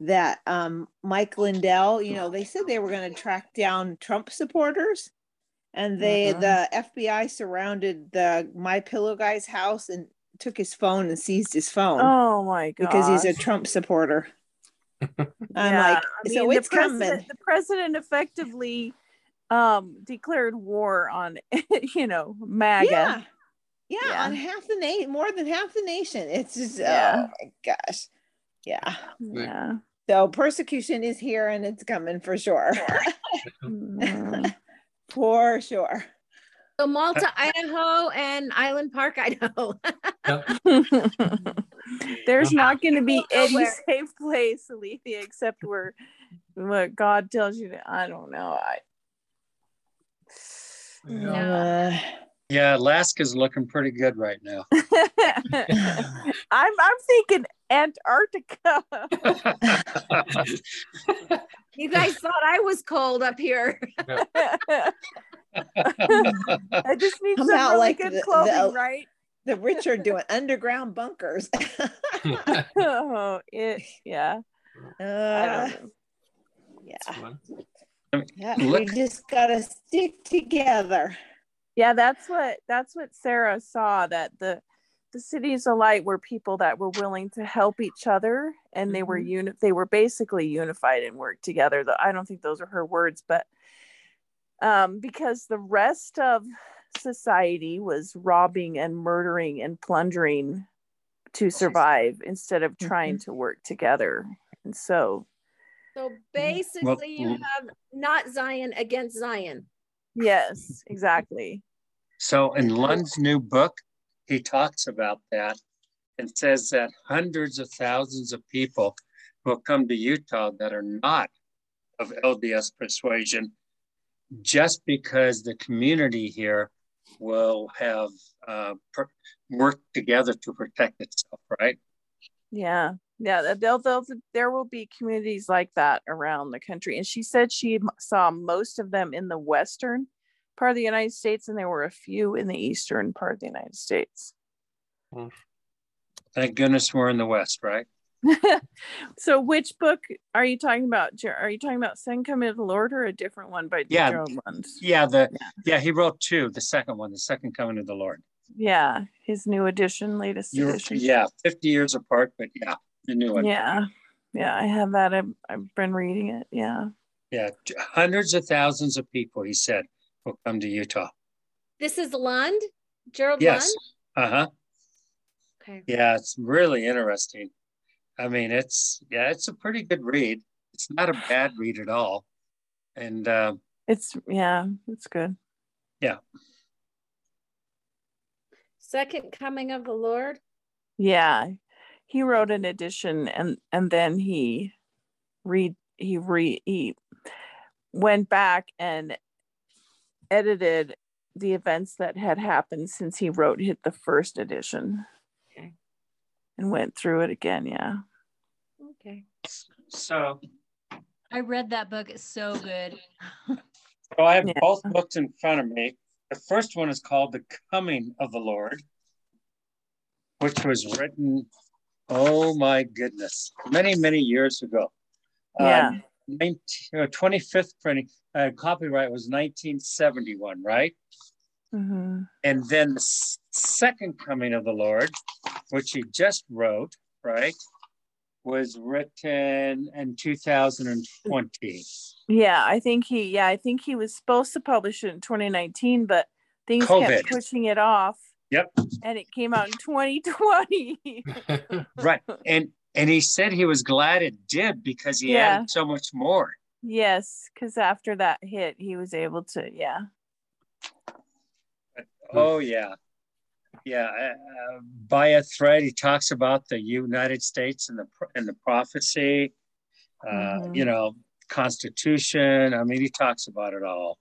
That um, Mike Lindell, you know, they said they were going to track down Trump supporters, and they Mhm. the FBI surrounded the My Pillow guy's house and took his phone and seized his phone Oh my god. because he's a Trump supporter. *laughs* I'm Yeah, like, I so mean, it's the coming. the president effectively um declared war on *laughs* you know MAGA. Yeah. yeah, Yeah. on half the nation, more than half the nation. It's just, Yeah. oh my gosh, yeah. Yeah. So persecution is here and it's coming for sure. *laughs* For sure. So Malta, Idaho, and Island Park, *laughs* Idaho. *laughs* There's not going to be any safe place, Alethea, except where what God tells you to. I don't know. I, Yeah. Uh, *sighs* Yeah, Alaska's looking pretty good right now. *laughs* I'm I'm thinking Antarctica. *laughs* You guys thought I was cold up here. I just need Come some out really like good the- clothing, the- right? the rich are doing *laughs* underground bunkers. *laughs* oh, it, yeah. Uh, yeah, yeah. Look- We just gotta stick together. Yeah, that's what that's what Sarah saw that the the cities of light were people that were willing to help each other and they were mm-hmm. uni- they were basically unified and worked together. Though I don't think those are her words, but um because the rest of society was robbing and murdering and plundering to survive instead of trying mm-hmm. to work together. And so So mm-hmm. basically, you have not Zion against Zion. yes, exactly. So in Lund's new book, he talks about that and says that hundreds of thousands of people will come to Utah that are not of LDS persuasion just because the community here will have uh, per- worked together to protect itself, right? Yeah. Yeah, they'll, they'll, there will be communities like that around the country. And she said she saw most of them in the western part of the United States, and there were a few in the eastern part of the United States. Hmm. Thank goodness we're in the West, right? *laughs* so, which book are you talking about? Are you talking about Second Coming of the Lord or a different one by Yeah. Lund? Yeah, the yeah he wrote two. The second one, the second coming of the Lord. Yeah, his new edition, latest You're, edition. yeah, fifty years apart, but yeah, the new one. Yeah. Yeah, I have that. I've, I've been reading it. Yeah. Yeah, hundreds of thousands of people. He said will come to Utah. This is Lund, Gerald Yes. Uh huh. Okay. Yeah, it's really interesting. I mean, it's yeah, it's a pretty good read. It's not a bad read at all. And uh, It's, yeah, it's good. Yeah. Second coming of the Lord. Yeah. He wrote an edition and, and then he read, he re, he went back and edited the events that had happened since he wrote hit the first edition. Okay. And went through it again. Yeah. Okay. so, I read that book. It's so good. so I have Yeah. both books in front of me. The first one is called The Coming of the Lord, which was written, oh my goodness, many, many years ago. Yeah. Uh, 19, uh, 25th printing, uh, copyright was 1971, right? hmm And then the second coming of the Lord, which he just wrote, right, was written in 2020. Yeah, I think he yeah, I think he was supposed to publish it in 2019, but things COVID. kept pushing it off. Yep. And it came out in 2020. Right. And and he said he was glad it did because he Yeah. added so much more. yes, because after that hit, he was able to, yeah. Oh yeah. Yeah, uh, uh, by a thread, he talks about the United States and the and the prophecy, uh, Mhm. you know, Constitution. I mean, he talks about it all.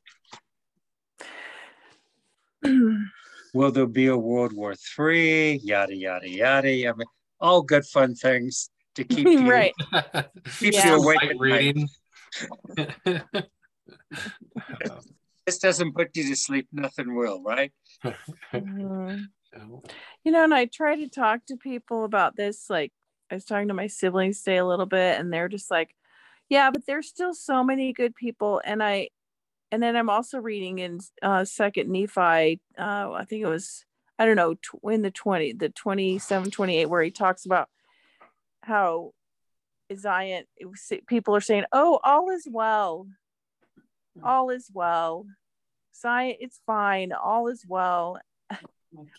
*clears throat* Will there be a World War Three? Yada yada yada. I mean, all good fun things to keep *laughs* you right. *laughs* keep Yeah. you awake Light reading. *laughs* This doesn't put you to sleep. Nothing will, right? You know, and I try to talk to people about this. Like, I was talking to my siblings today a little bit, and they're just like, yeah, but there's still so many good people. And I, and then I'm also reading in uh second Nephi, uh, I think it was, I don't know, tw- in the 20, the 27, 28, where he talks about how Zion, it was, people are saying, oh, all is well. All is well. Zion, it's fine. All is well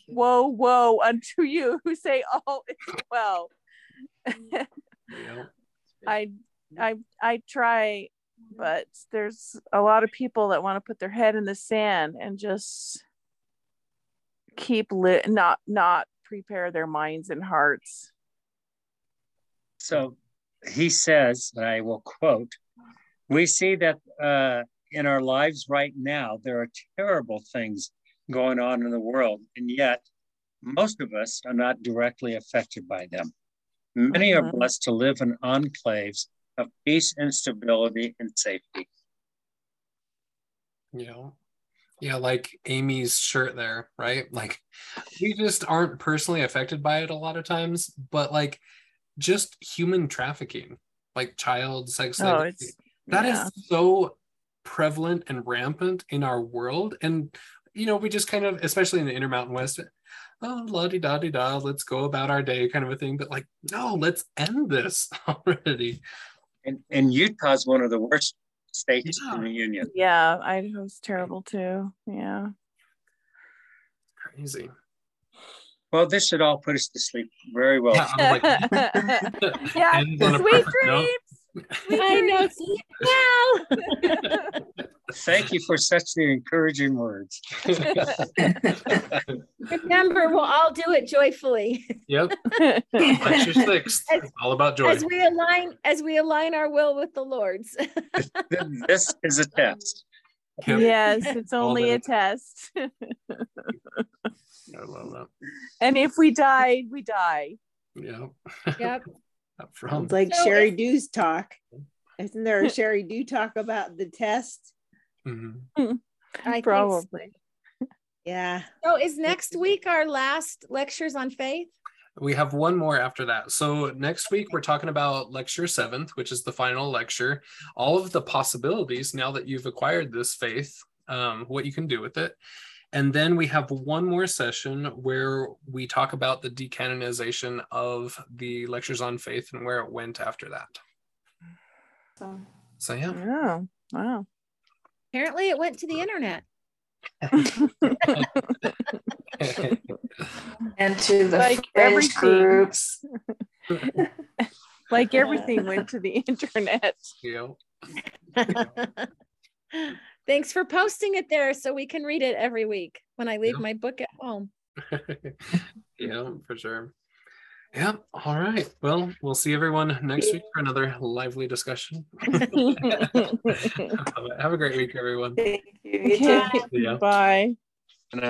Whoa, *laughs* whoa, unto you who say all is well Yeah. *laughs* i i i try but there's a lot of people that want to put their head in the sand and just keep lit not not prepare their minds and hearts So he says, and I will quote, we see that uh, in our lives right now, there are terrible things going on in the world, and yet most of us are not directly affected by them. Many are Mhm. blessed to live in enclaves of peace and stability and safety. Yeah. Yeah, like Amy's shirt there, right? Like we just aren't personally affected by it a lot of times, but like just human trafficking, like child sex oh slavery, it's that is yeah. so prevalent and rampant in our world. And you know, we just kind of, especially in the Intermountain West, oh la di da di da, let's go about our day kind of a thing. But like, no, let's end this *laughs* already. And, and Utah is one of the worst states Yeah. in the union. yeah idaho's terrible too yeah Crazy. Well, this should all put us to sleep very well. Yeah, like, *laughs* *laughs* yeah, ends on a sweet dreams. note. Dreams. Sweet I know. dreams. See. *laughs* Thank you for such the encouraging words. *laughs* Remember, we'll all do it joyfully Yep. *laughs* Lecture six, As- all about joy. as we align as we align our will with the Lord's. This is a test. Yep. yes, it's only a test. I love that. and if we die, we die. Yep. yep. Up front. Sounds like So Sheri if- Dew's talk. Isn't there a *laughs* Sheri Dew talk about the test? Mhm. I think Probably. Yeah. So is next week our last lectures on faith? We have one more after that. So next week we're talking about lecture seventh, which is the final lecture. All of the possibilities now that you've acquired this faith, um, what you can do with it. And then we have one more session where we talk about the decanonization of the lectures on faith and where it went after that. So, So yeah. Oh, wow. Apparently it went to the internet. *laughs* and to the Like French everything. groups. *laughs* like everything went to the internet. yeah. *laughs* Thanks for posting it there so we can read it every week when I leave Yeah. my book at home. *laughs* yeah, for sure. Yeah. All right. Well, we'll see everyone next week for another lively discussion. *laughs* *laughs* Have a- great week, everyone. Thank you. You too. Bye. And I